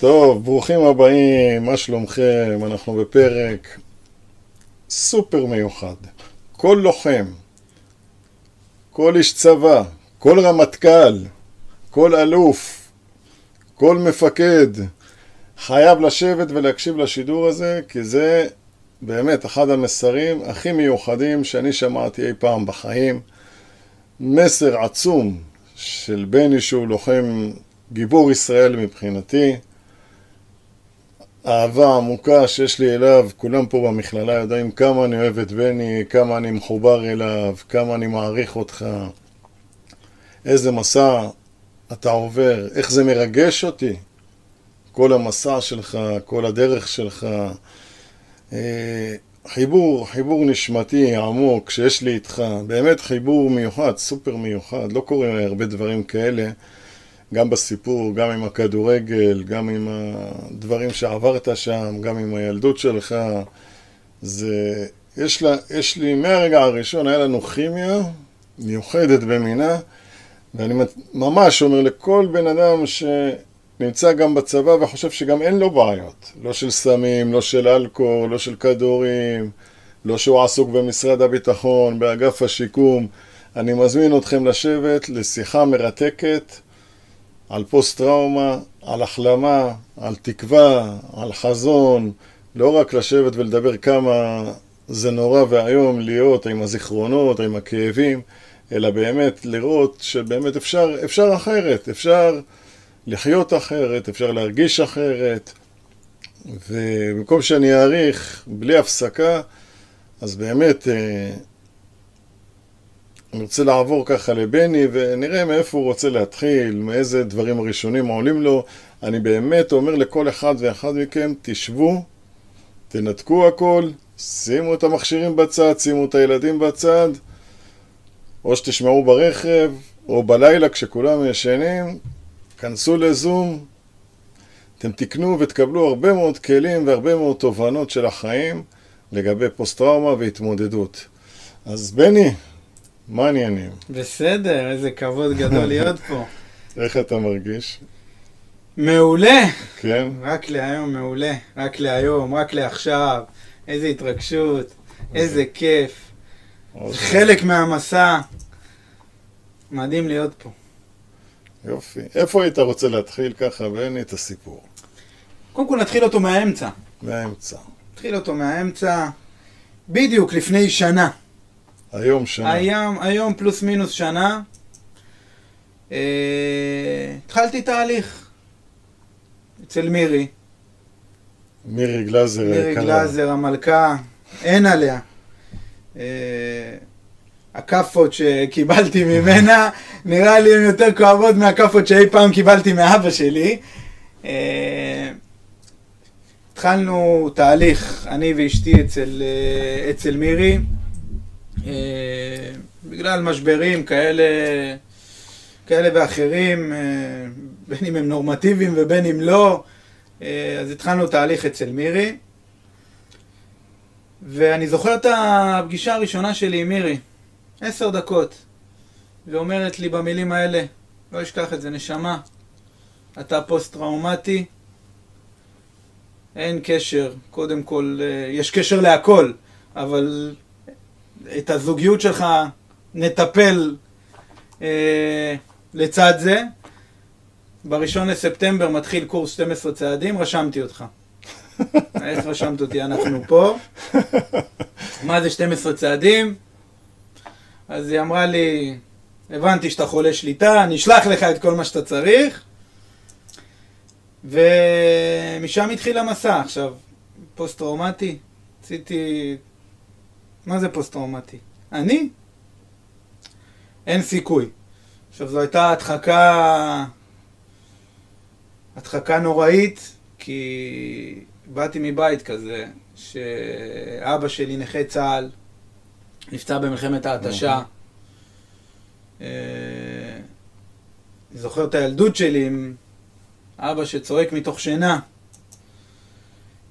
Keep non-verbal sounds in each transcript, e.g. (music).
טוב, ברוכים הבאים, מה שלומכם? אנחנו בפרק סופר מיוחד. כל לוחם, כל איש צבא, כל רמטכ"ל, כל אלוף, כל מפקד, חייב לשבת ולהקשיב לשידור הזה, כי זה באמת אחד המסרים הכי מיוחדים שאני שמעתי אי פעם בחיים. מסר עצום של בני שהוא לוחם גיבור ישראל מבחינתי. אהבה עמוקה שיש לי אליו, כולם פה במכללה יודעים כמה אני אוהב את בני, כמה אני מחובר אליו, כמה אני מעריך אותך, איזה מסע אתה עובר, איך זה מרגש אותי, כל המסע שלך, כל הדרך שלך. אה, חיבור, חיבור נשמתי עמוק שיש לי איתך, באמת חיבור מיוחד, סופר מיוחד, לא קורים הרבה דברים כאלה. גם בסיפור, גם עם הכדורגל, גם עם הדברים שעברת שם, גם עם הילדות שלך. זה... יש, לה, יש לי, מהרגע הראשון היה לנו כימיה מיוחדת במינה, ואני ממש אומר לכל בן אדם שנמצא גם בצבא וחושב שגם אין לו בעיות, לא של סמים, לא של אלכוהול, לא של כדורים, לא שהוא עסוק במשרד הביטחון, באגף השיקום, אני מזמין אתכם לשבת לשיחה מרתקת. על פוסט-טראומה, על החלמה, על תקווה, על חזון, לא רק לשבת ולדבר כמה זה נורא ואיום להיות עם הזיכרונות, עם הכאבים, אלא באמת לראות שבאמת אפשר, אפשר אחרת, אפשר לחיות אחרת, אפשר להרגיש אחרת, ובמקום שאני אאריך בלי הפסקה, אז באמת אה, אני רוצה לעבור ככה לבני ונראה מאיפה הוא רוצה להתחיל, מאיזה דברים הראשונים עולים לו. אני באמת אומר לכל אחד ואחד מכם, תשבו, תנתקו הכל, שימו את המכשירים בצד, שימו את הילדים בצד, או שתשמעו ברכב, או בלילה כשכולם ישנים, כנסו לזום, אתם תקנו ותקבלו הרבה מאוד כלים והרבה מאוד תובנות של החיים לגבי פוסט-טראומה והתמודדות. אז בני, מה העניינים? בסדר, איזה כבוד גדול (laughs) להיות פה. איך אתה מרגיש? מעולה. כן? רק להיום מעולה, רק להיום, רק לעכשיו. איזה התרגשות, איזה כיף. חלק מהמסע. מדהים להיות פה. יופי. איפה היית רוצה להתחיל ככה, בני, את הסיפור? קודם כל נתחיל אותו מהאמצע. מהאמצע. נתחיל אותו מהאמצע. בדיוק לפני שנה. היום שנה. היום, היום פלוס מינוס שנה. אה, התחלתי תהליך אצל מירי. מירי גלאזר מירי גלאזר המלכה, אין עליה. אה, הכאפות שקיבלתי ממנה, (laughs) נראה לי הן יותר כואבות מהכאפות שאי פעם קיבלתי מאבא שלי. אה, התחלנו תהליך, אני ואשתי אצל, אצל מירי. אה, בגלל משברים כאלה, כאלה ואחרים, אה, בין אם הם נורמטיביים ובין אם לא, אה, אז התחלנו תהליך אצל מירי. ואני זוכר את הפגישה הראשונה שלי עם מירי, עשר דקות. ואומרת לי במילים האלה, לא אשכח את זה, נשמה, אתה פוסט-טראומטי, אין קשר, קודם כל, יש קשר להכל, אבל את הזוגיות שלך נטפל אה, לצד זה. בראשון לספטמבר מתחיל קורס 12 צעדים, רשמתי אותך. (laughs) איך רשמת אותי? אנחנו פה. מה זה 12 צעדים? אז היא אמרה לי, הבנתי שאתה חולה שליטה, אני אשלח לך את כל מה שאתה צריך. ומשם התחיל המסע. עכשיו, פוסט-טראומטי, עשיתי מה זה פוסט-טראומטי? אני? אין סיכוי. עכשיו, זו הייתה הדחקה... הדחקה נוראית, כי באתי מבית כזה, שאבא שלי נכה צה"ל, נפצע במלחמת ההתשה. אה, אני זוכר את הילדות שלי עם אבא שצועק מתוך שינה,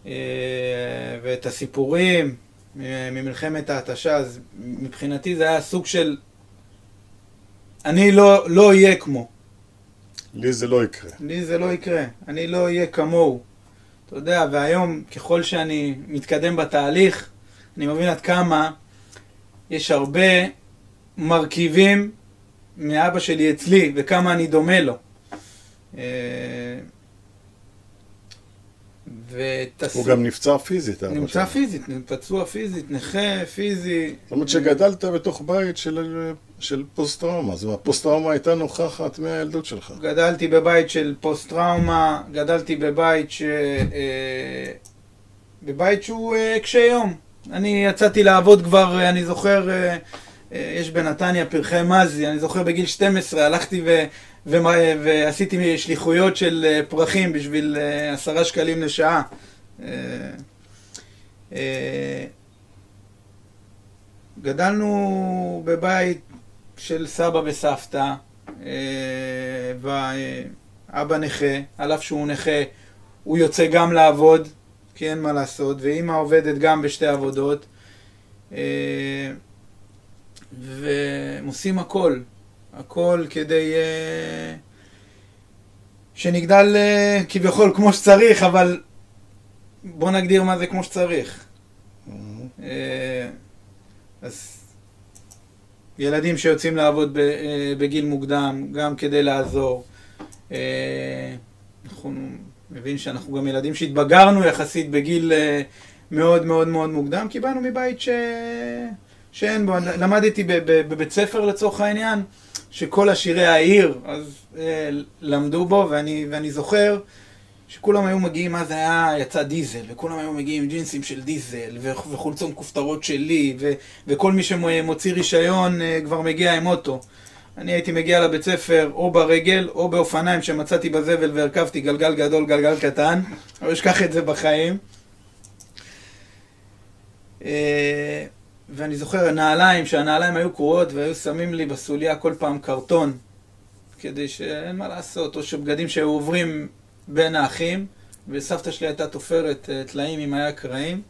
אה, ואת הסיפורים. ממלחמת ההתשה, אז מבחינתי זה היה סוג של אני לא, לא אהיה כמו. לי זה לא יקרה. לי זה לא יקרה, אני לא אהיה כמוהו. אתה יודע, והיום, ככל שאני מתקדם בתהליך, אני מבין עד כמה יש הרבה מרכיבים מאבא שלי אצלי, וכמה אני דומה לו. אה, ותס... הוא גם נפצע פיזית. נמצא פיזית, פצוע פיזית, נכה פיזי. זאת אומרת שגדלת בתוך בית של, של פוסט-טראומה, זאת אומרת, פוסט-טראומה הייתה נוכחת מהילדות שלך. גדלתי בבית של פוסט-טראומה, גדלתי בבית ש... אה, בבית שהוא אה, קשה יום. אני יצאתי לעבוד כבר, אני זוכר, אה, יש בנתניה פרחי מזי, אני זוכר בגיל 12, הלכתי ו... ומה, ועשיתי שליחויות של אה, פרחים בשביל אה, עשרה שקלים לשעה. אה, גדלנו בבית של סבא וסבתא, ואבא נכה, על אף שהוא נכה, הוא יוצא גם לעבוד, כי אין מה לעשות, ואימא עובדת גם בשתי עבודות, והם עושים הכל. הכל כדי uh, שנגדל uh, כביכול כמו שצריך, אבל בוא נגדיר מה זה כמו שצריך. Mm-hmm. Uh, אז ילדים שיוצאים לעבוד ב, uh, בגיל מוקדם, גם כדי לעזור. Uh, אנחנו מבין שאנחנו גם ילדים שהתבגרנו יחסית בגיל uh, מאוד מאוד מאוד מוקדם, כי באנו מבית ש... שאין בו, למדתי בבית ספר לצורך העניין, שכל עשירי העיר אז אה, למדו בו, ואני, ואני זוכר שכולם היו מגיעים, אז היה, יצא דיזל, וכולם היו מגיעים עם ג'ינסים של דיזל, וחולצון כופתרות שלי, ו, וכל מי שמוציא רישיון אה, כבר מגיע עם אוטו. אני הייתי מגיע לבית ספר או ברגל או באופניים שמצאתי בזבל והרכבתי גלגל גדול, גלגל קטן, לא אשכח את זה בחיים. אה, ואני זוכר נעליים, שהנעליים היו קרועות והיו שמים לי בסוליה כל פעם קרטון, כדי שאין מה לעשות, או שבגדים שהיו עוברים בין האחים, וסבתא שלי הייתה תופרת אה, טלאים עם היה קרעים.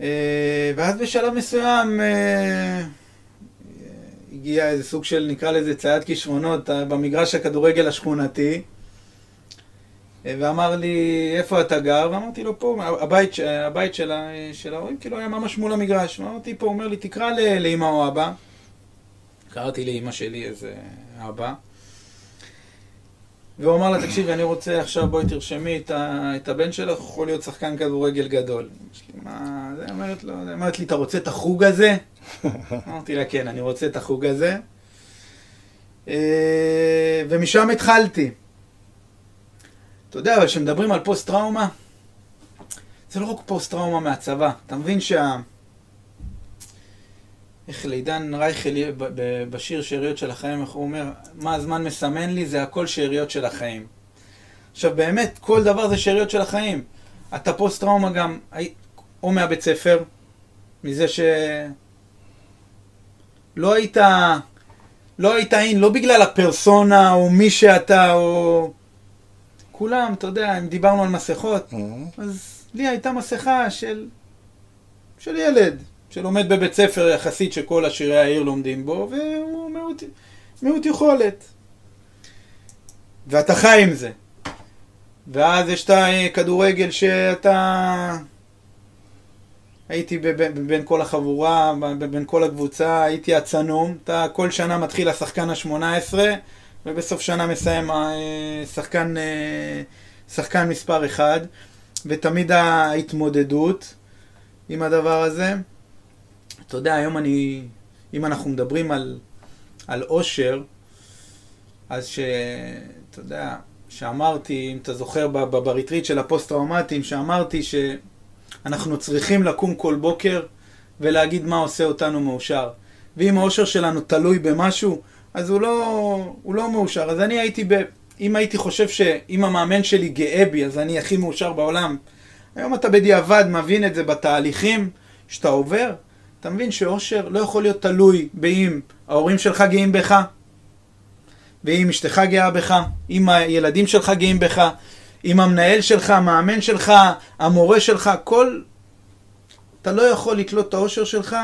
אה, ואז בשלב מסוים אה, הגיע איזה סוג של, נקרא לזה צייד כישרונות במגרש הכדורגל השכונתי. ואמר לי, איפה אתה גר? ואמרתי לו, פה, הבית, הבית של, של ההורים, כאילו היה ממש מול המגרש. ואמרתי פה, הוא אומר לי, תקרא לאמא או אבא. קראתי לאמא שלי איזה אבא. והוא אמר לה, תקשיבי, אני רוצה עכשיו, בואי תרשמי את, ה, את הבן שלך, הוא יכול להיות שחקן כדורגל גדול. מה, זה אומרת לו, זה אומרת לי, אתה רוצה את החוג הזה? (laughs) אמרתי לה, כן, אני רוצה את החוג הזה. אה, ומשם התחלתי. אתה יודע, אבל כשמדברים על פוסט-טראומה, זה לא רק פוסט-טראומה מהצבא. אתה מבין שה... איך לעידן רייכל בשיר שאריות של החיים, איך הוא אומר, מה הזמן מסמן לי, זה הכל שאריות של החיים. עכשיו באמת, כל דבר זה שאריות של החיים. אתה פוסט-טראומה גם, או מהבית ספר, מזה ש... לא היית, לא היית אין, לא בגלל הפרסונה, או מי שאתה, או... כולם, אתה יודע, אם דיברנו על מסכות, mm-hmm. אז לי הייתה מסכה של, של ילד, שלומד בבית ספר יחסית שכל עשירי העיר לומדים בו, והוא מיעוט, מיעוט יכולת. ואתה חי עם זה. ואז יש את הכדורגל שאתה... הייתי בין כל החבורה, בין כל הקבוצה, הייתי הצנום. אתה כל שנה מתחיל השחקן ה-18, ובסוף שנה מסיים שחקן, אה, שחקן מספר אחד, ותמיד ההתמודדות עם הדבר הזה. אתה יודע, היום אני, אם אנחנו מדברים על, על אושר, אז שאתה יודע, שאמרתי, אם אתה זוכר בריטריט של הפוסט-טראומטיים, שאמרתי שאנחנו צריכים לקום כל בוקר ולהגיד מה עושה אותנו מאושר. ואם האושר שלנו תלוי במשהו, אז הוא לא, הוא לא מאושר. אז אני הייתי ב... אם הייתי חושב שאם המאמן שלי גאה בי, אז אני הכי מאושר בעולם. היום אתה בדיעבד מבין את זה בתהליכים שאתה עובר. אתה מבין שאושר לא יכול להיות תלוי באם ההורים שלך גאים בך, ואם אשתך גאה בך, אם הילדים שלך גאים בך, אם המנהל שלך, המאמן שלך, המורה שלך, כל... אתה לא יכול לקלוט את האושר שלך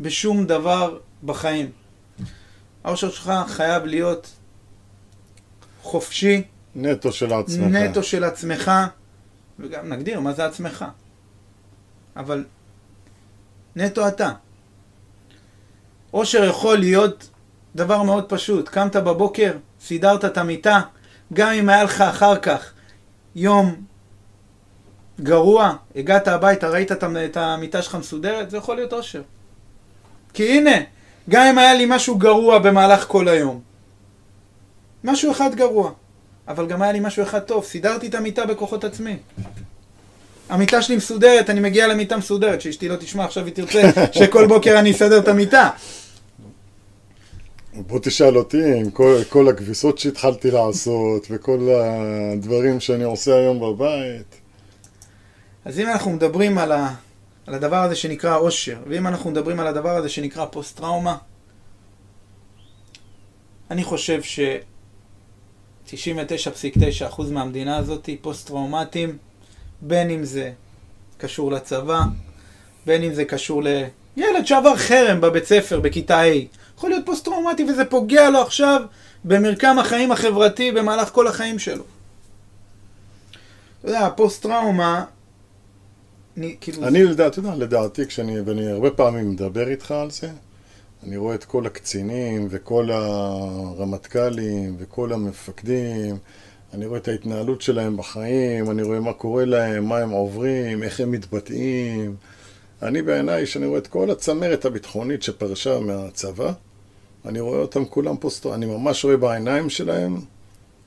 בשום דבר בחיים. האושר שלך חייב להיות חופשי, נטו של עצמך. נטו של עצמך, וגם נגדיר מה זה עצמך. אבל נטו אתה. אושר יכול להיות דבר מאוד פשוט. קמת בבוקר, סידרת את המיטה, גם אם היה לך אחר כך יום גרוע, הגעת הביתה, ראית את המיטה שלך מסודרת, זה יכול להיות אושר. כי הנה, גם אם היה לי משהו גרוע במהלך כל היום, משהו אחד גרוע, אבל גם היה לי משהו אחד טוב, סידרתי את המיטה בכוחות עצמי. המיטה שלי מסודרת, אני מגיע למיטה מסודרת, שאשתי לא תשמע, עכשיו היא תרצה (laughs) שכל בוקר אני אסדר את המיטה. בוא תשאל אותי עם כל, כל הכביסות שהתחלתי לעשות וכל הדברים שאני עושה היום בבית. אז אם אנחנו מדברים על, ה, על הדבר הזה שנקרא אושר, ואם אנחנו מדברים על הדבר הזה שנקרא פוסט-טראומה, אני חושב ש-99.9% מהמדינה הזאת היא פוסט-טראומטיים, בין אם זה קשור לצבא, בין אם זה קשור לילד שעבר חרם בבית ספר בכיתה ה'. יכול להיות פוסט-טראומטי וזה פוגע לו עכשיו במרקם החיים החברתי במהלך כל החיים שלו. אתה יודע, הפוסט-טראומה אני, כאילו... אני לדעת, אתה יודע, לדעתי, כשאני, ואני הרבה פעמים מדבר איתך על זה, אני רואה את כל הקצינים וכל הרמטכ"לים וכל המפקדים, אני רואה את ההתנהלות שלהם בחיים, אני רואה מה קורה להם, מה הם עוברים, איך הם מתבטאים. אני בעיניי, כשאני רואה את כל הצמרת הביטחונית שפרשה מהצבא, אני רואה אותם כולם פוסט אני ממש רואה בעיניים שלהם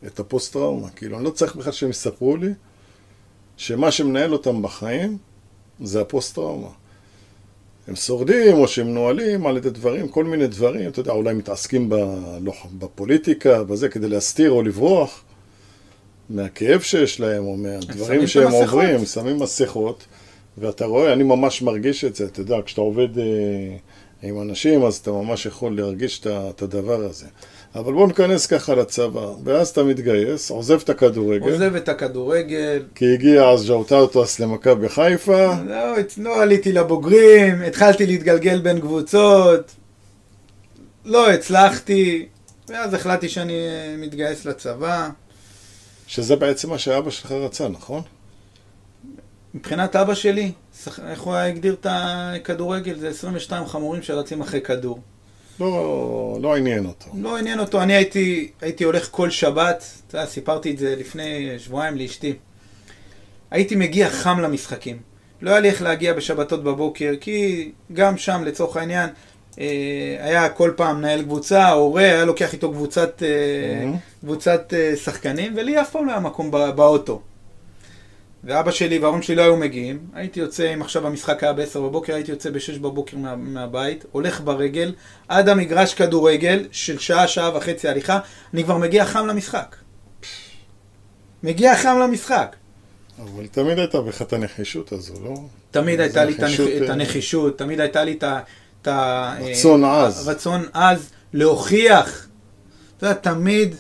את הפוסט-טראומה. כאילו, אני לא צריך בכלל שהם יספרו לי שמה שמנהל אותם בחיים זה הפוסט-טראומה. הם שורדים או שהם מנוהלים על ידי דברים, כל מיני דברים, אתה יודע, אולי מתעסקים בפוליטיקה, בזה, כדי להסתיר או לברוח מהכאב שיש להם או מהדברים שהם עוברים, שמים מסכות, ואתה רואה, אני ממש מרגיש את זה, אתה יודע, כשאתה עובד אה, עם אנשים, אז אתה ממש יכול להרגיש את הדבר הזה. אבל בוא ניכנס ככה לצבא, ואז אתה מתגייס, עוזב את הכדורגל. עוזב את הכדורגל. כי הגיע אז ז'אוטאוטוס למכבי חיפה. לא, לא עליתי לבוגרים, התחלתי להתגלגל בין קבוצות, לא הצלחתי, ואז החלטתי שאני מתגייס לצבא. שזה בעצם מה שאבא שלך רצה, נכון? מבחינת אבא שלי, איך הוא היה הגדיר את הכדורגל? זה 22 חמורים שרצים אחרי כדור. לא, לא עניין אותו. לא עניין אותו. אני הייתי, הייתי הולך כל שבת, אתה יודע, סיפרתי את זה לפני שבועיים לאשתי. הייתי מגיע חם למשחקים. לא היה לי איך להגיע בשבתות בבוקר, כי גם שם, לצורך העניין, אה, היה כל פעם מנהל קבוצה, הורה, היה לוקח איתו קבוצת, mm-hmm. קבוצת אה, שחקנים, ולי אף פעם לא היה מקום באוטו. ואבא שלי וההורים שלי לא היו מגיעים, הייתי יוצא, אם עכשיו המשחק היה ב-10 בבוקר, הייתי יוצא ב-6 בבוקר מה, מהבית, הולך ברגל, עד המגרש כדורגל של שעה, שעה וחצי הליכה, אני כבר מגיע חם למשחק. מגיע חם למשחק. אבל תמיד הייתה בך את הנחישות הזו, לא? תמיד הייתה לי את אה, הנחישות, תמיד הייתה לי את ה... רצון עז. רצון עז להוכיח. אתה יודע, תמיד...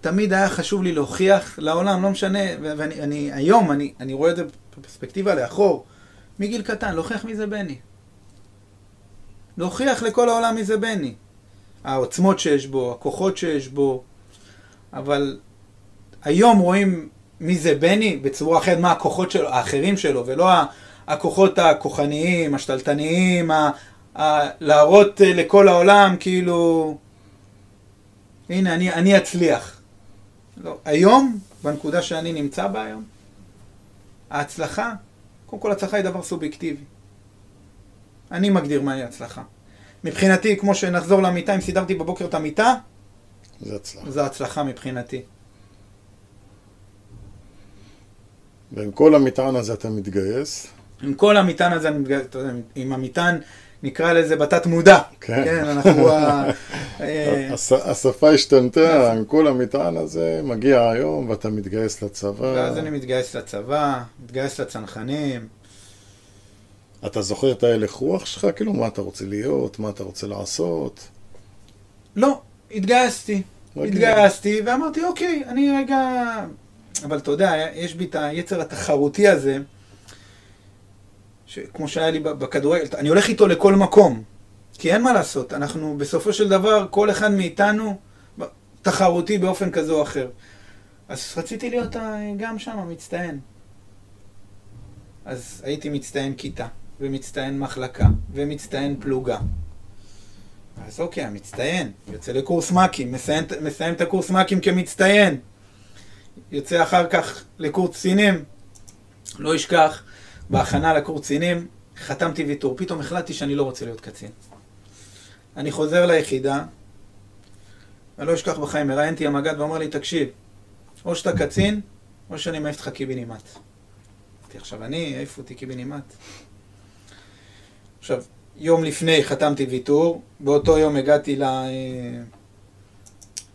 תמיד היה חשוב לי להוכיח לעולם, לא משנה, ואני אני, היום, אני, אני רואה את זה בפרספקטיבה לאחור, מגיל קטן, להוכיח מי זה בני. להוכיח לכל העולם מי זה בני. העוצמות שיש בו, הכוחות שיש בו, אבל היום רואים מי זה בני בצורה אחרת, מה הכוחות שלו, האחרים שלו, ולא הכוחות הכוחניים, השתלטניים, ה, ה, להראות לכל העולם כאילו, הנה, אני, אני אצליח. לא. היום, בנקודה שאני נמצא בה היום, ההצלחה, קודם כל הצלחה היא דבר סובייקטיבי. אני מגדיר מהי הצלחה. מבחינתי, כמו שנחזור למיטה, אם סידרתי בבוקר את המיטה, זה הצלחה. זה הצלחה מבחינתי. ועם כל המטען הזה אתה מתגייס? עם כל המטען הזה אני מתגייס, עם המטען נקרא לזה בתת מודע. כן. כן, אנחנו... (laughs) אה, השפה השתנתה, עם כל המטען הזה, מגיע היום ואתה מתגייס לצבא. ואז אני מתגייס לצבא, מתגייס לצנחנים. אתה זוכר את ההלך רוח שלך? כאילו, מה אתה רוצה להיות, מה אתה רוצה לעשות? לא, התגייסתי. התגייסתי ואמרתי, אוקיי, אני רגע... אבל אתה יודע, יש בי את היצר התחרותי הזה. כמו שהיה לי בכדורגל, אני הולך איתו לכל מקום. כי אין מה לעשות, אנחנו בסופו של דבר, כל אחד מאיתנו, תחרותי באופן כזה או אחר. אז רציתי להיות גם שם מצטיין. אז הייתי מצטיין כיתה, ומצטיין מחלקה, ומצטיין פלוגה. אז אוקיי, המצטיין, יוצא לקורס מ"כים, מסיים, מסיים את הקורס מ"כים כמצטיין. יוצא אחר כך לקורס קצינים. לא אשכח, בהכנה לקורס קצינים, חתמתי ויתור. פתאום החלטתי שאני לא רוצה להיות קצין. אני חוזר ליחידה, אני לא אשכח בחיים, מראיינתי המג"ד ואמר לי, תקשיב, או שאתה קצין, או שאני מעיף אותך קיבינימט. אמרתי, עכשיו אני, העיף אותי קיבינימט. עכשיו, יום לפני חתמתי ויתור, באותו יום הגעתי ל...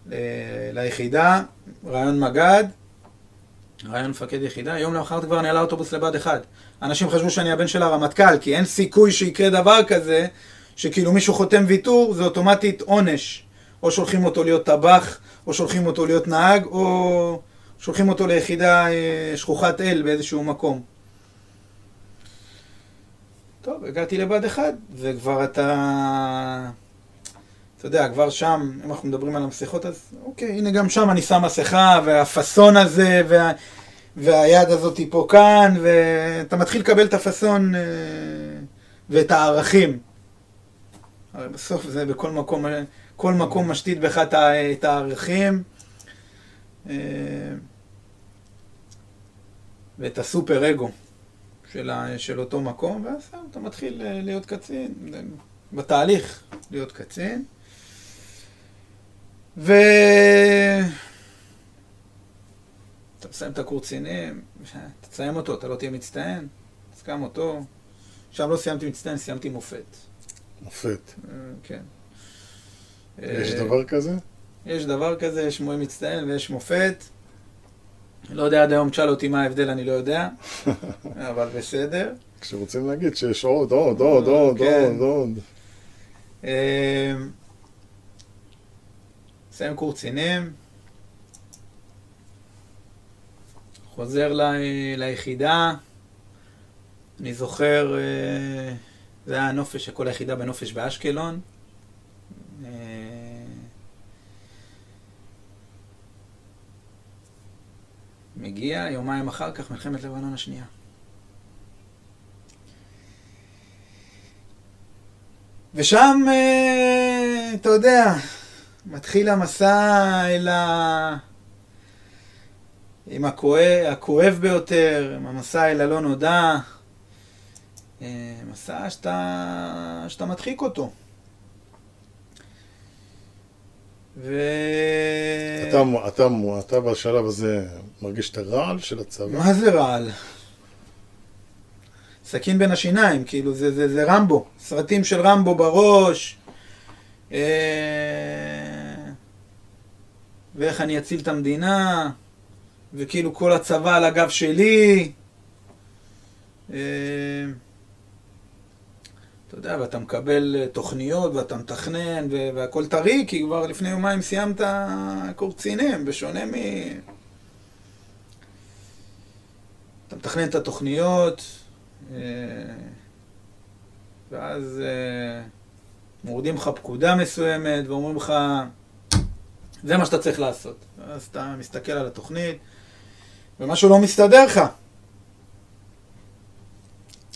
ל... ליחידה, רעיון מג"ד, רעיון מפקד יחידה, יום למחרת כבר נעלה אוטובוס לבד אחד. אנשים חשבו שאני הבן של הרמטכ"ל, כי אין סיכוי שיקרה דבר כזה, שכאילו מישהו חותם ויתור, זה אוטומטית עונש. או שולחים אותו להיות טבח, או שולחים אותו להיות נהג, או שולחים אותו ליחידה אה, שכוחת אל באיזשהו מקום. טוב, הגעתי לבד אחד, וכבר אתה... אתה יודע, כבר שם, אם אנחנו מדברים על המסכות, אז אוקיי, הנה גם שם אני שם מסכה, והפאסון הזה, וה... והיד הזאת היא פה כאן, ואתה מתחיל לקבל את הפאסון אה, ואת הערכים. הרי בסוף זה בכל מקום, כל מקום משתית בך את הערכים. אה, ואת הסופר אגו של, ה, של אותו מקום, ואז אתה מתחיל אה, להיות קצין, בתהליך להיות קצין. ו... אתה מסיים את הקורצינים, תסיים אותו, אתה לא תהיה מצטיין, אז גם אותו. שם לא סיימתי מצטיין, סיימתי מופת. מופת. אה, כן. יש דבר כזה? יש דבר כזה, יש מועד מצטיין ויש מופת. לא יודע עד היום, תשאל אותי מה ההבדל, אני לא יודע, (laughs) אבל בסדר. כשרוצים להגיד שיש עוד, עוד, עוד, עוד, כן. עוד, עוד. אמ, מסיים קורס קצינים, חוזר ל- ליחידה, אני זוכר, אה, זה היה הנופש, כל היחידה בנופש באשקלון. אה, מגיע יומיים אחר כך מלחמת לבנון השנייה. ושם, אה, אתה יודע, מתחיל המסע אל ה... עם הכואב, הכואב ביותר, עם המסע אל הלא נודע. אה, מסע שאתה, שאתה מדחיק אותו. ו... אתה, אתה, אתה בשלב הזה מרגיש את הרעל של הצבא? מה זה רעל? סכין בין השיניים, כאילו זה, זה, זה רמבו, סרטים של רמבו בראש, אה... ואיך אני אציל את המדינה, וכאילו כל הצבא על הגב שלי. אה... אתה יודע, ואתה מקבל אה, תוכניות ואתה מתכנן והכל טרי, כי כבר לפני יומיים סיימת קורס קצינים, בשונה מ... אתה מתכנן את התוכניות, אה, ואז מורדים לך פקודה מסוימת ואומרים לך, זה מה שאתה צריך לעשות. ואז אתה מסתכל על התוכנית, ומשהו לא מסתדר לך.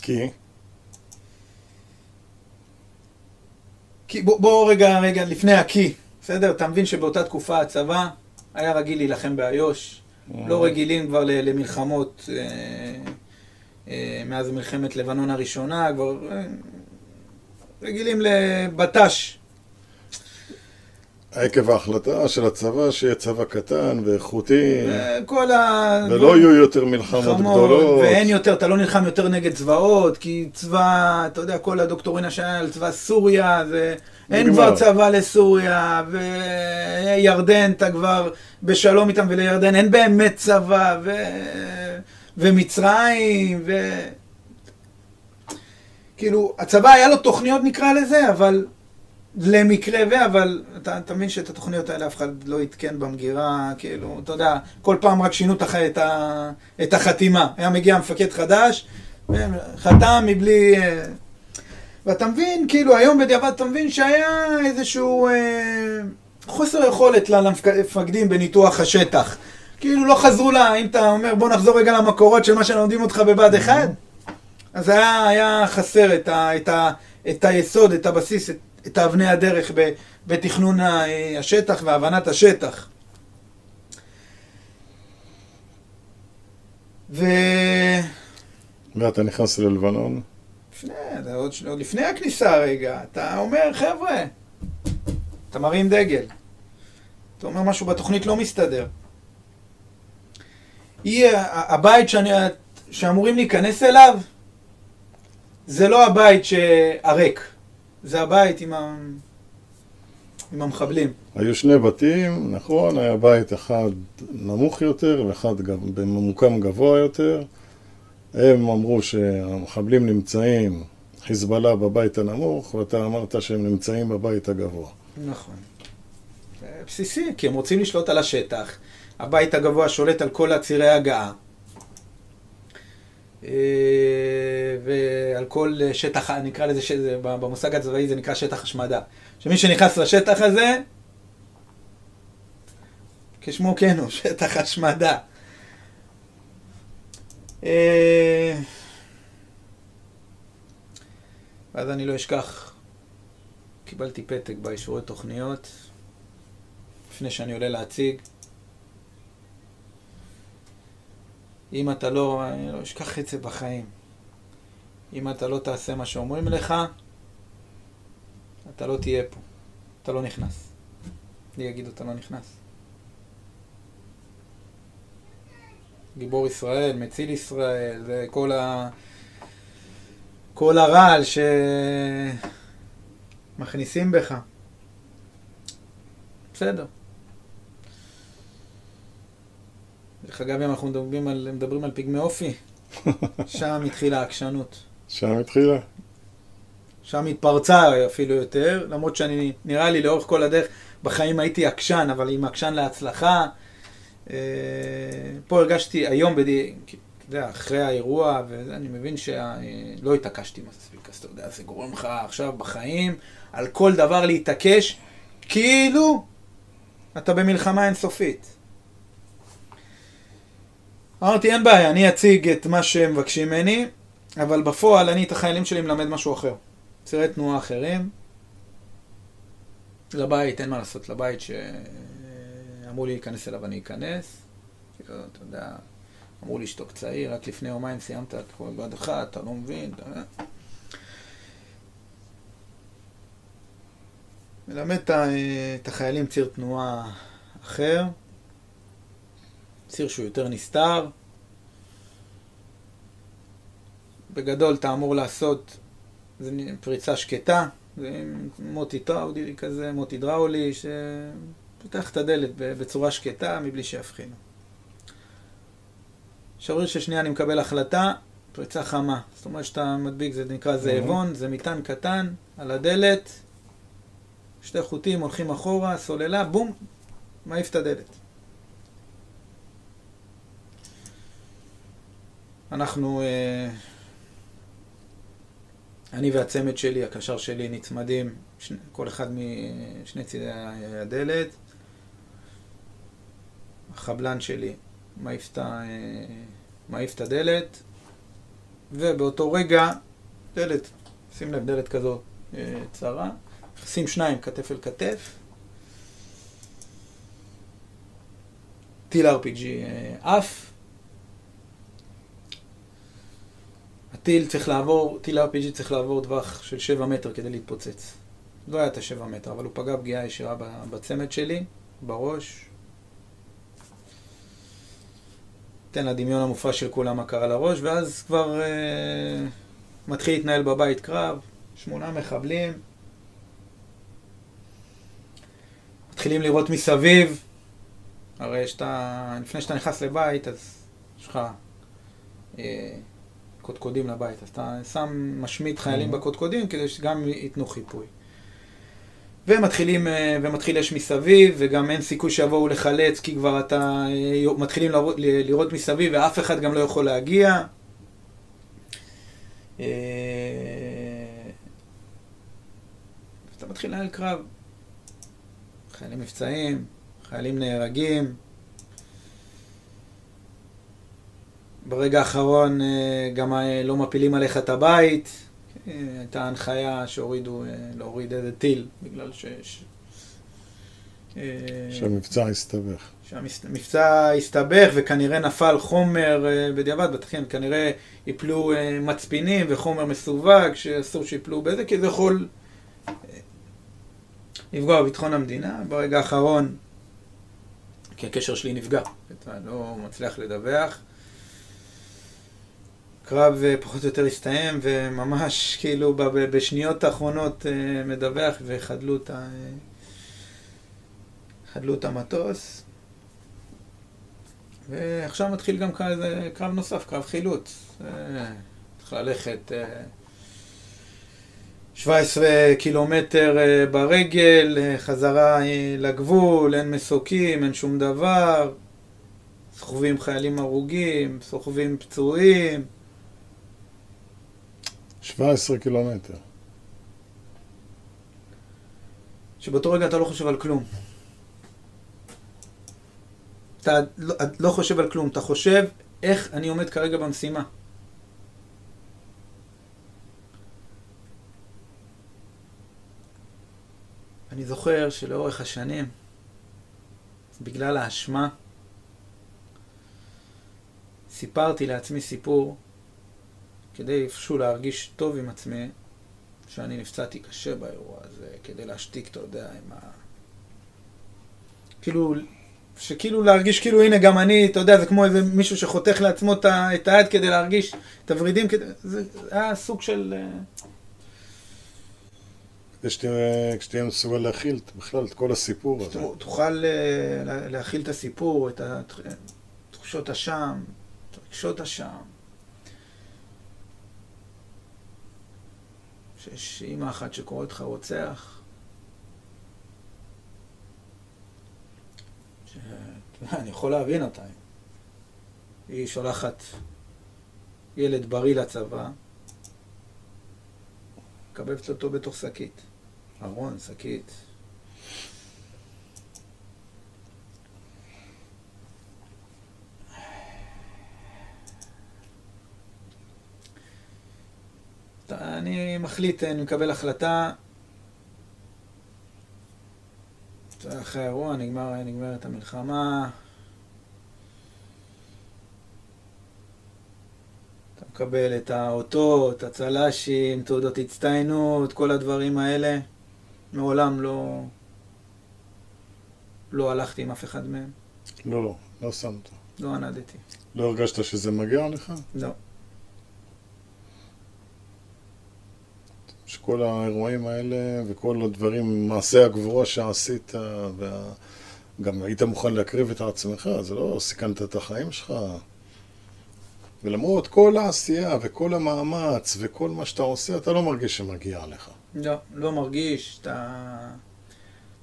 כי? כי בוא, בוא רגע, רגע, לפני הקי, בסדר? אתה מבין שבאותה תקופה הצבא היה רגיל להילחם באיו"ש, לא רגילים כבר למלחמות אה, אה, מאז מלחמת לבנון הראשונה, כבר אה, רגילים לבט"ש. עקב ההחלטה של הצבא שיהיה צבא קטן ואיכותי, כל ה... ולא יהיו יותר מלחמות גדולות. ואין יותר, אתה לא נלחם יותר נגד צבאות, כי צבא, אתה יודע, כל הדוקטורינה שהיה על צבא סוריה, זה... אין כבר צבא לסוריה, וירדן, אתה כבר בשלום איתם, ולירדן אין באמת צבא, ו... ומצרים, ו... כאילו, הצבא היה לו תוכניות נקרא לזה, אבל למקרה ו... אבל אתה, אתה מבין שאת התוכניות האלה אף אחד לא עדכן במגירה, כאילו, אתה יודע, כל פעם רק שינו תח... את, ה... את החתימה. היה מגיע מפקד חדש, חתם מבלי... ואתה מבין, כאילו, היום בדיעבד אתה מבין שהיה איזשהו... אה, חוסר יכולת למפקדים בניתוח השטח. כאילו לא חזרו לה, אם אתה אומר בוא נחזור רגע למקורות של מה שלומדים אותך בבה"ד 1, אז היה, היה חסר את, ה, את, ה, את היסוד, את הבסיס, את, את אבני הדרך בתכנון השטח והבנת השטח. ו... ואתה נכנס ללבנון? לפני, עוד, עוד לפני הכניסה רגע, אתה אומר, חבר'ה, אתה מרים דגל. אתה אומר משהו בתוכנית לא מסתדר. יהיה, הבית שאני, שאמורים להיכנס אליו, זה לא הבית הריק, זה הבית עם, ה... עם המחבלים. היו שני בתים, נכון, היה בית אחד נמוך יותר ואחד בממוקם גבוה יותר. הם אמרו שהמחבלים נמצאים, חיזבאללה בבית הנמוך, ואתה אמרת שהם נמצאים בבית הגבוה. נכון. בסיסי, כי הם רוצים לשלוט על השטח. הבית הגבוה שולט על כל הצירי הגעה. אה, ועל כל שטח, נקרא לזה, שזה, במושג הצבאי זה נקרא שטח השמדה. שמי שנכנס לשטח הזה, כשמו כן הוא, שטח השמדה. אה, ואז אני לא אשכח, קיבלתי פתק באישורי תוכניות, לפני שאני עולה להציג. אם אתה לא, אני לא אשכח את זה בחיים. אם אתה לא תעשה מה שאומרים לך, אתה לא תהיה פה. אתה לא נכנס. לי יגידו, אתה לא נכנס. גיבור ישראל, מציל ישראל, וכל ה... כל הרעל שמכניסים בך. בסדר. דרך אגב, אם אנחנו מדברים על, מדברים על פגמי אופי, (laughs) שם התחילה העקשנות. שם התחילה? שם התפרצה אפילו יותר, למרות שאני, נראה לי לאורך כל הדרך, בחיים הייתי עקשן, אבל עם עקשן להצלחה. אה, פה הרגשתי היום, בדי, אתה יודע, אחרי האירוע, ואני מבין שלא התעקשתי מספיק, אז אתה יודע, זה גורם לך עכשיו בחיים על כל דבר להתעקש, כאילו אתה במלחמה אינסופית. אמרתי, אין בעיה, אני אציג את מה שהם מבקשים ממני, אבל בפועל אני את החיילים שלי מלמד משהו אחר. צירי תנועה אחרים. לבית, אין מה לעשות, לבית שאמרו לי להיכנס אליו אני אכנס. כאילו, אתה יודע, אמרו לי שתוק צעיר, רק לפני יומיים סיימת את כל בד אחד, אתה לא מבין. אתה... מלמד את החיילים ציר תנועה אחר. ציר שהוא יותר נסתר. בגדול אתה אמור לעשות, זה פריצה שקטה, זה מוט הידראולי כזה, מוט הידראולי, שפותח את הדלת בצורה שקטה מבלי שיבחינו. שבריר ששנייה אני מקבל החלטה, פריצה חמה. זאת אומרת שאתה מדביק, זה נקרא זאבון, זה מטען קטן על הדלת, שתי חוטים הולכים אחורה, סוללה, בום, מעיף את הדלת. אנחנו, אה, אני והצמד שלי, הקשר שלי, נצמדים, כל אחד משני צידי הדלת. החבלן שלי מעיף את הדלת, ובאותו רגע, דלת, שים לב, דלת כזו אה, צרה, שים שניים כתף אל כתף, טיל RPG אה, עף, הטיל צריך לעבור, טיל RPG צריך לעבור טווח של 7 מטר כדי להתפוצץ. לא היה את ה-7 מטר, אבל הוא פגע פגיעה ישירה בצמד שלי, בראש. תן לדמיון המופרע של כולם מה קרה לראש, ואז כבר אה, מתחיל להתנהל בבית קרב, שמונה מחבלים. מתחילים לראות מסביב, הרי שאתה, לפני שאתה נכנס לבית, אז יש לך... אה, קודקודים לבית. אז אתה שם, משמיט חיילים בקודקודים כדי שגם ייתנו חיפוי. ומתחילים, אה, ומתחיל אש מסביב, וגם אין סיכוי שיבואו לחלץ, כי כבר אתה, אה, מתחילים לראות, לראות מסביב, ואף אחד גם לא יכול להגיע. אה, אתה מתחיל לנהל קרב. חיילים מבצעים, חיילים נהרגים. ברגע האחרון אה, גם אה, לא מפילים עליך את הבית. אה, הייתה הנחיה שהורידו, להוריד איזה טיל, בגלל ש... שהמבצע הסתבך. שהמבצע הסתבך וכנראה נפל חומר בדיעבד, בתחיין, כנראה יפלו מצפינים וחומר מסווג שאסור שיפלו בזה, כי זה יכול לפגוע בביטחון המדינה. ברגע האחרון, כי הקשר שלי נפגע, אתה לא מצליח לדווח. הקרב אה, פחות או יותר הסתיים, וממש כאילו בשניות האחרונות אה, מדווח וחדלו את, ה... חדלו את המטוס. ועכשיו מתחיל גם כזה קרב נוסף, קרב חילוץ. אה, צריך ללכת 17 קילומטר ברגל, חזרה לגבול, אין מסוקים, אין שום דבר. סוחבים חיילים הרוגים, סוחבים פצועים. 17 קילומטר. שבאותו רגע אתה לא חושב על כלום. אתה לא, לא חושב על כלום, אתה חושב איך אני עומד כרגע במשימה. אני זוכר שלאורך השנים, בגלל האשמה, סיפרתי לעצמי סיפור כדי איפשהו להרגיש טוב עם עצמי, שאני נפצעתי קשה באירוע הזה, כדי להשתיק, אתה יודע, עם ה... כאילו, שכאילו להרגיש כאילו, הנה, גם אני, אתה יודע, זה כמו איזה מישהו שחותך לעצמו את היד כדי להרגיש את הוורידים, כדי... זה היה סוג של... אה, כדי שתהיה מסוגל להכיל בכלל את כל הסיפור הזה. תוכל אה, להכיל את הסיפור, את תחושות אשם, את רגשות אשם. שיש אימא אחת שקוראת לך רוצח, ש... אני יכול להבין אותה. היא שולחת ילד בריא לצבא, מקבבת אותו בתוך שקית. ארון, שקית. אני מחליט, אני מקבל החלטה. אחרי האירוע נגמר, נגמרת המלחמה. אתה מקבל את האותות, הצל"שים, תעודות הצטיינות, כל הדברים האלה. מעולם לא... לא הלכתי עם אף אחד מהם. לא, לא, לא שמת. לא ענדתי. לא הרגשת שזה מגיע לך? לא. שכל האירועים האלה וכל הדברים, מעשי הגבורה שעשית, וגם היית מוכן להקריב את עצמך, זה לא סיכנת את החיים שלך. ולמרות כל העשייה וכל המאמץ וכל מה שאתה עושה, אתה לא מרגיש שמגיע לך. לא, לא מרגיש, אתה...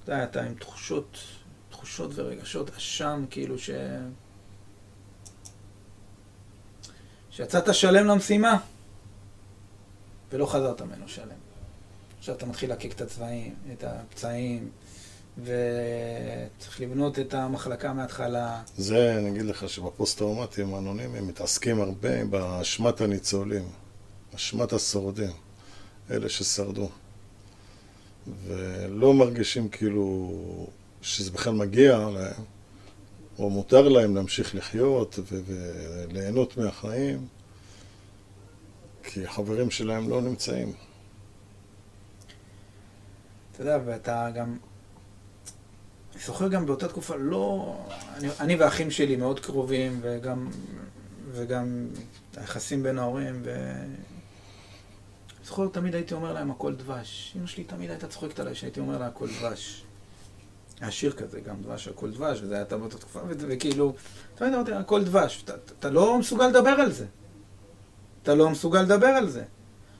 אתה יודע, אתה עם תחושות, תחושות ורגשות אשם, כאילו ש... שיצאת שלם למשימה. ולא חזרת ממנו שלם. עכשיו אתה מתחיל להקיק את הצבעים, את הפצעים, וצריך לבנות את המחלקה מההתחלה. זה, אני אגיד לך שבפוסט-טראומטיים האנונימיים מתעסקים הרבה באשמת הניצולים, אשמת השורדים, אלה ששרדו. ולא מרגישים כאילו שזה בכלל מגיע להם, או מותר להם להמשיך לחיות וליהנות מהחיים. כי החברים שלהם לא נמצאים. אתה יודע, ואתה גם... אני זוכר גם באותה תקופה, לא... אני, אני והאחים שלי מאוד קרובים, וגם, וגם היחסים בין ההורים, ו... אני זוכר, תמיד הייתי אומר להם הכל דבש. אמא שלי תמיד הייתה צוחקת עליי שהייתי אומר לה הכל דבש. היה שיר כזה, גם דבש, הכל דבש, וזה היה באותה תקופה, וכאילו, תמיד אמרתי, הכל דבש. אתה לא מסוגל לדבר על זה. אתה לא מסוגל לדבר על זה.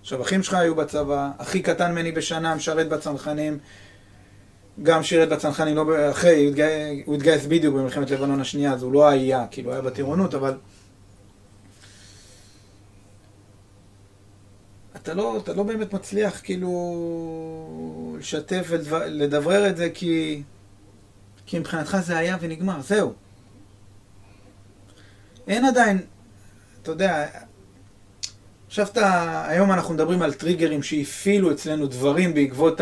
עכשיו, אחים שלך היו בצבא, הכי קטן ממני בשנה, משרת בצנחנים, גם שירת בצנחנים, לא אחרי, הוא התגייס, הוא התגייס בדיוק במלחמת לבנון השנייה, אז הוא לא היה, כאילו, היה בטירונות, אבל... אתה לא, אתה לא באמת מצליח, כאילו, לשתף ולדברר את זה, כי... כי מבחינתך זה היה ונגמר, זהו. אין עדיין, אתה יודע, עכשיו אתה, היום אנחנו מדברים על טריגרים שהפעילו אצלנו דברים בעקבות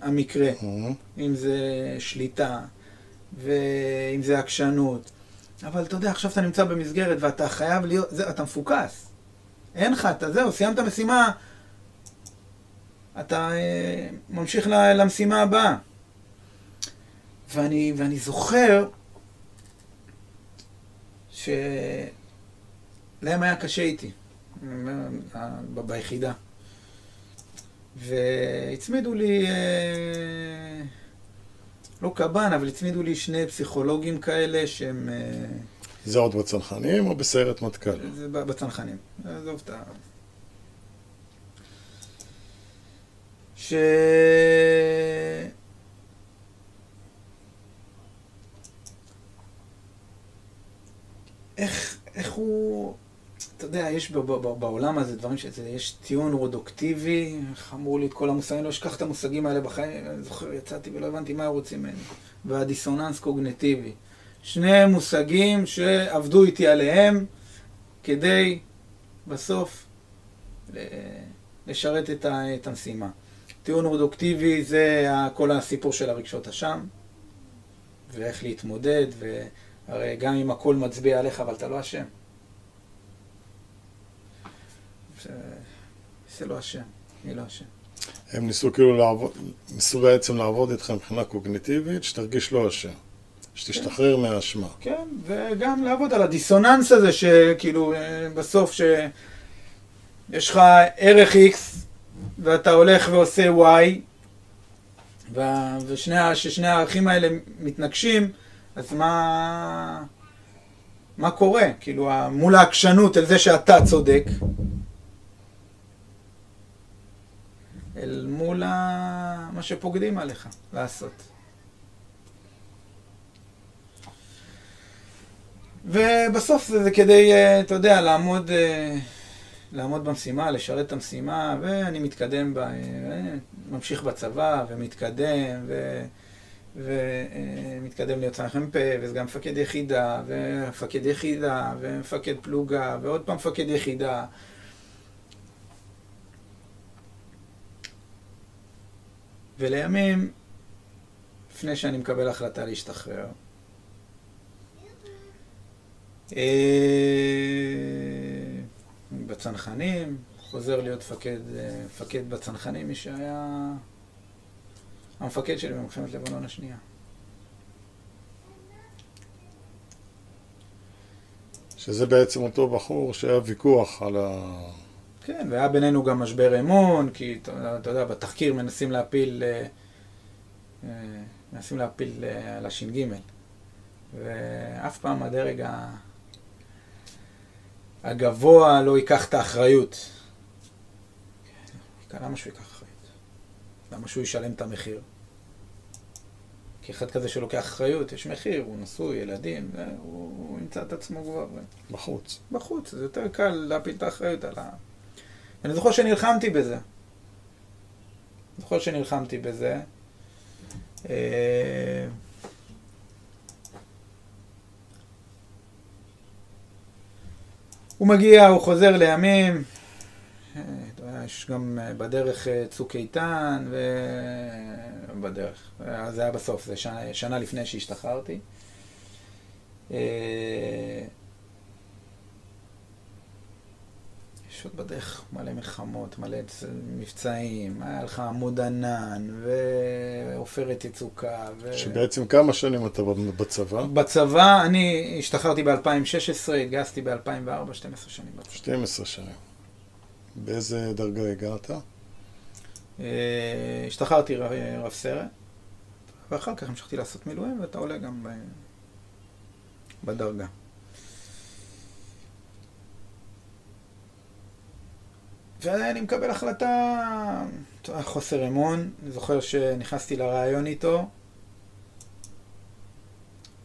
המקרה. Mm-hmm. אם זה שליטה, ואם זה עקשנות. אבל אתה יודע, עכשיו אתה נמצא במסגרת ואתה חייב להיות, זה, אתה מפוקס. אין לך, אתה זהו, סיימת משימה, אתה אה, ממשיך למשימה הבאה. ואני, ואני זוכר שלהם היה קשה איתי, ביחידה. והצמידו לי, אה, לא קב"ן, אבל הצמידו לי שני פסיכולוגים כאלה שהם... אה, זה עוד בצנחנים או בסיירת מטכ"ל? זה בצנחנים. עזוב את ה... ש... איך, איך הוא... אתה יודע, יש בעולם הזה דברים שזה, יש טיעון רודוקטיבי, איך אמרו לי את כל המושגים, לא אשכח את המושגים האלה בחיים, אני זוכר, יצאתי ולא הבנתי מה רוצים ממני. והדיסוננס קוגנטיבי. שני מושגים שעבדו איתי עליהם כדי בסוף לשרת את, ה, את המשימה. טיעון רודוקטיבי זה כל הסיפור של הרגשות אשם, ואיך להתמודד, והרי גם אם הכל מצביע עליך, אבל אתה לא אשם. זה, לא אשם, אני לא אשם. הם ניסו כאילו לעבוד, ניסו בעצם לעבוד איתך מבחינה קוגניטיבית, שתרגיש לא אשם. שתשתחרר מהאשמה. כן, וגם לעבוד על הדיסוננס הזה, שכאילו אה, בסוף שיש לך ערך X ואתה הולך ועושה Y, וה- ושני, ה- ששני הערכים האלה מתנגשים, אז מה, מה קורה? כאילו, מול העקשנות אל זה שאתה צודק, אל מול ה... מה שפוקדים עליך לעשות. ובסוף זה, כדי, אה, אתה יודע, לעמוד, אה, לעמוד במשימה, לשרת את המשימה, ואני מתקדם, ב, אה, ממשיך בצבא, ומתקדם, ו... ומתקדם להיות סמ"פ, וסגן מפקד יחידה, ומפקד יחידה, ומפקד פלוגה, ועוד פעם מפקד יחידה. ולימים, לפני שאני מקבל החלטה להשתחרר, אה, בצנחנים, חוזר להיות מפקד, אה, מפקד בצנחנים, מי שהיה המפקד שלי במלחמת לבנון השנייה. שזה בעצם אותו בחור שהיה ויכוח על ה... כן, והיה בינינו גם משבר אמון, כי אתה אתה יודע, בתחקיר מנסים להפיל, אה, אה, מנסים להפיל אה, על הש"ג, ואף פעם הדרג הגבוה לא ייקח את האחריות. למה שהוא ייקח אחריות? למה שהוא ישלם את המחיר? כי אחד כזה שלוקח אחריות, יש מחיר, הוא נשוי, ילדים, הוא ימצא את עצמו כבר בחוץ. בחוץ, זה יותר קל להפיל את האחריות על ה... אני זוכר שנלחמתי בזה. זוכר שנלחמתי בזה. אה, הוא מגיע, הוא חוזר לימים, אה, יש גם אה, בדרך צוק איתן, ובדרך, זה היה בסוף, זה שנה, שנה לפני שהשתחררתי. עוד בדרך מלא מלחמות, מלא מבצעים, היה לך עמוד ענן, ועופרת יצוקה, ו... שבעצם כמה שנים אתה בצבא? בצבא, אני השתחררתי ב-2016, התגייסתי ב-2004, 12 שנים בצבא. 12 שנים. באיזה דרגה הגעת? אה, השתחררתי רב סרן, ואחר כך המשכתי לעשות מילואים, ואתה עולה גם ב... בדרגה. ואני מקבל החלטה, חוסר אמון, אני זוכר שנכנסתי לראיון איתו,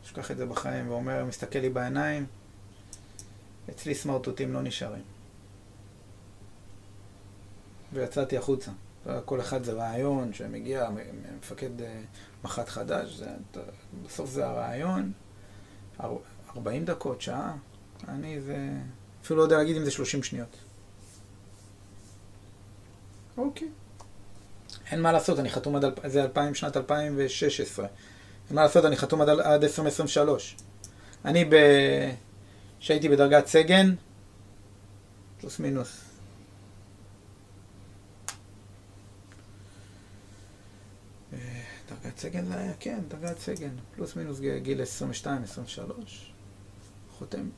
אשכח את זה בחיים, ואומר, מסתכל לי בעיניים, אצלי סמרטוטים לא נשארים. ויצאתי החוצה. כל אחד זה רעיון שמגיע, מפקד אה, מח"ט חדש, זה, בסוף זה הרעיון. 40 דקות, שעה, אני זה... אפילו לא יודע להגיד אם זה 30 שניות. אוקיי. אין מה לעשות, אני חתום עד... זה 2000, שנת 2016. אין מה לעשות, אני חתום עד, עד 2023. אני ב... כשהייתי בדרגת סגן, פלוס מינוס. אה, דרגת סגן זה היה, כן, דרגת סגן, פלוס מינוס גיל 22, 23, חותם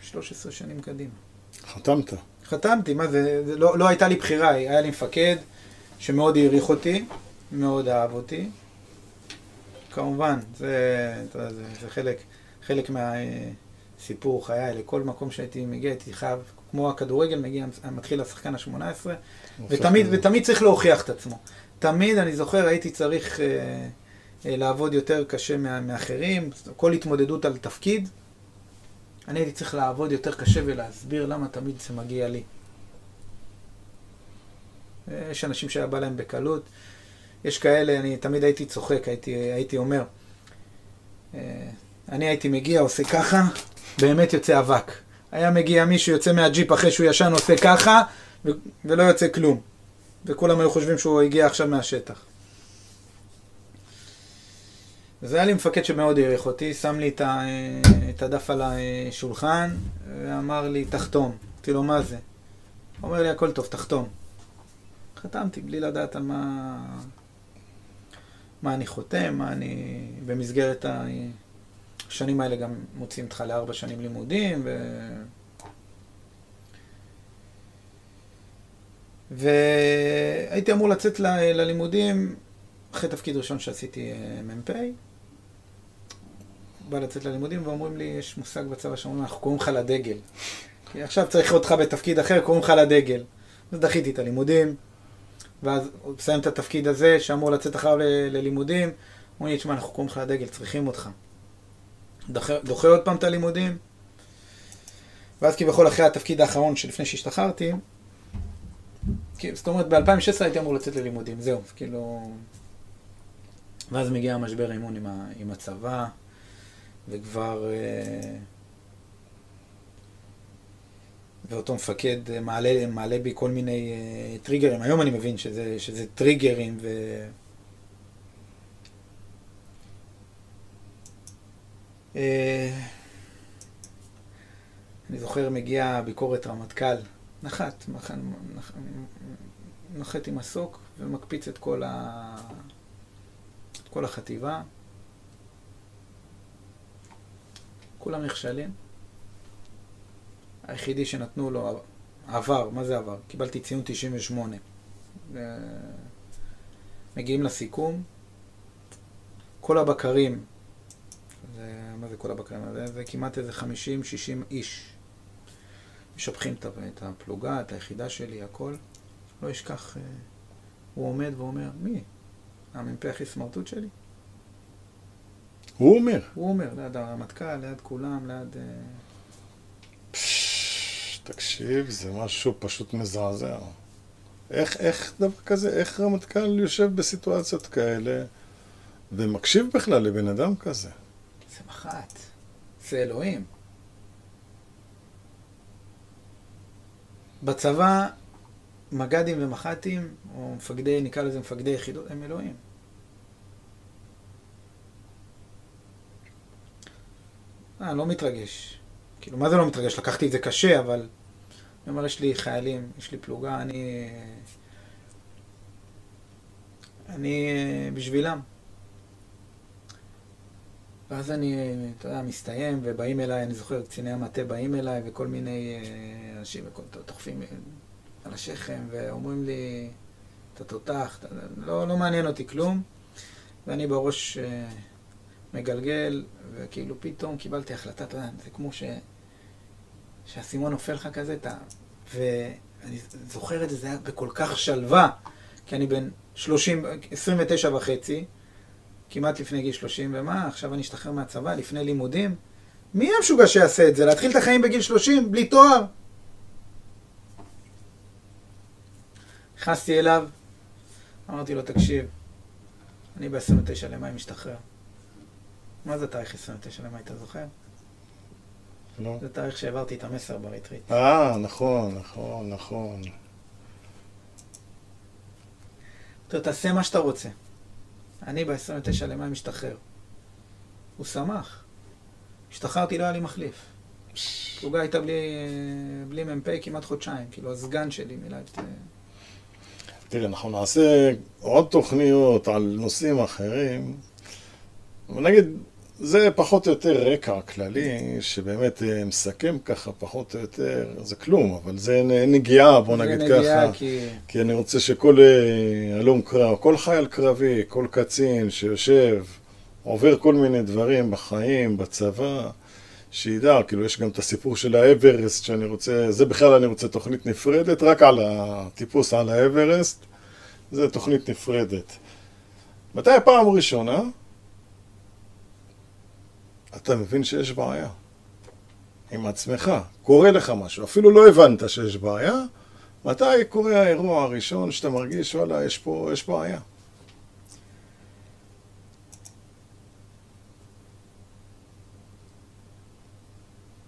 13 שנים קדימה. חתמת. חתמתי, מה זה, זה לא, לא הייתה לי בחירה, היה לי מפקד שמאוד העריך אותי, מאוד אהב אותי. כמובן, זה, זה, זה, זה חלק, חלק מהסיפור חיי, לכל מקום שהייתי מגיע, הייתי חייב, כמו הכדורגל, מגיע, מתחיל השחקן ה-18, ותמיד, ותמיד צריך להוכיח את עצמו. תמיד, אני זוכר, הייתי צריך אה, אה, לעבוד יותר קשה מה, מאחרים, כל התמודדות על תפקיד, אני הייתי צריך לעבוד יותר קשה ולהסביר למה תמיד זה מגיע לי. יש אנשים שהיה בא להם בקלות, יש כאלה, אני תמיד הייתי צוחק, הייתי, הייתי אומר, אה, אני הייתי מגיע, עושה ככה, באמת יוצא אבק. היה מגיע מישהו, יוצא מהג'יפ אחרי שהוא ישן, עושה ככה, ולא יוצא כלום. וכולם היו חושבים שהוא הגיע עכשיו מהשטח. וזה היה לי מפקד שמאוד העריך אותי, שם לי את, ה, את הדף על השולחן, ואמר לי, תחתום. אמרתי לו, מה זה? אומר לי, הכל טוב, תחתום. חתמתי, בלי לדעת על מה, מה אני חותם, מה אני... במסגרת השנים האלה גם מוציאים אותך לארבע שנים לימודים, ו... והייתי אמור לצאת ל... ללימודים אחרי תפקיד ראשון שעשיתי אה, מ"פ. בא לצאת ללימודים ואומרים לי, יש מושג בצבא שאומרים, אנחנו קוראים לך לדגל. כי עכשיו צריך אותך בתפקיד אחר, קוראים לך לדגל. אז דחיתי את הלימודים, ואז מסיים את התפקיד הזה, שאמור לצאת אחריו ללימודים, אומרים לי, תשמע, אנחנו קוראים לך לדגל, צריכים אותך. דוחה, דוחה עוד פעם את הלימודים, ואז כביכול אחרי התפקיד האחרון שלפני שהשתחררתי, זאת אומרת, ב-2016 הייתי אמור לצאת ללימודים, זהו, כאילו... ואז מגיע המשבר האימון עם, עם הצבא, וכבר... אה, ואותו מפקד מעלה, מעלה בי כל מיני uh, טריגרים. היום אני מבין שזה, שזה טריגרים ו... אני זוכר מגיע ביקורת רמטכ"ל, נחת, נח, נח, נחת עם מסוק ומקפיץ את כל, ה... את כל החטיבה. כולם נכשלים. היחידי שנתנו לו עבר, מה זה עבר? קיבלתי ציון 98. מגיעים לסיכום, כל הבקרים, זה, מה זה כל הבקרים? זה, זה כמעט איזה 50-60 איש. משבחים את הפלוגה, את היחידה שלי, הכל. לא אשכח, אה, הוא עומד ואומר, מי? המ"פ הכי סמרטוט שלי? הוא אומר. הוא אומר, ליד הרמטכ"ל, ליד כולם, ליד... אה, תקשיב, זה משהו פשוט מזעזע. איך, איך דבר כזה, איך רמטכ"ל יושב בסיטואציות כאלה ומקשיב בכלל לבן אדם כזה? זה מח"ט, זה אלוהים. בצבא, מג"דים ומח"טים, או מפקדי, נקרא לזה מפקדי יחידות, הם אלוהים. אה, לא מתרגש. כאילו, מה זה לא מתרגש? לקחתי את זה קשה, אבל... אני אומר, יש לי חיילים, יש לי פלוגה, אני... אני בשבילם. ואז אני, אתה יודע, מסתיים, ובאים אליי, אני זוכר, קציני המטה באים אליי, וכל מיני אה, אנשים דוחפים על השכם, ואומרים לי, אתה תותח, לא, לא מעניין אותי כלום. ואני בראש אה, מגלגל, וכאילו פתאום קיבלתי החלטה, אתה יודע, זה כמו ש... שהאסימון נופל לך כזה, אתה... ואני זוכר את זה, זה היה בכל כך שלווה, כי אני בן 30, 29 וחצי, כמעט לפני גיל 30 ומה, עכשיו אני אשתחרר מהצבא, לפני לימודים. מי המשוגע שיעשה את זה? להתחיל את החיים בגיל 30 בלי תואר? נכנסתי אליו, אמרתי לו, תקשיב, אני ב-29 למאי משתחרר. מה זה תאריך 29 למאי, אתה זוכר? לא. זה תאריך שהעברתי את המסר בריטריט. אה, נכון, נכון, נכון. לו, תעשה מה שאתה רוצה. אני ב-29 למאי משתחרר. הוא שמח. השתחררתי, לא היה לי מחליף. פלוגה הייתה בלי, בלי מ"פ כמעט חודשיים, כאילו הסגן שלי מילא את... תראה, אנחנו נעשה עוד תוכניות על נושאים אחרים, אבל נגיד, זה פחות או יותר רקע כללי, שבאמת אה, מסכם ככה פחות או יותר, זה כלום, אבל זה נגיעה, בוא זה נגיד נגיעה, ככה. כי... כי אני רוצה שכל אה, הלום קרב, כל חייל קרבי, כל קצין שיושב, עובר כל מיני דברים בחיים, בצבא, שידע, כאילו יש גם את הסיפור של האברסט שאני רוצה, זה בכלל אני רוצה תוכנית נפרדת, רק על הטיפוס על האברסט, זה תוכנית נפרדת. מתי הפעם הראשונה אתה מבין שיש בעיה? עם עצמך, קורה לך משהו, אפילו לא הבנת שיש בעיה, מתי קורה האירוע הראשון שאתה מרגיש, וואלה, יש פה, יש בעיה?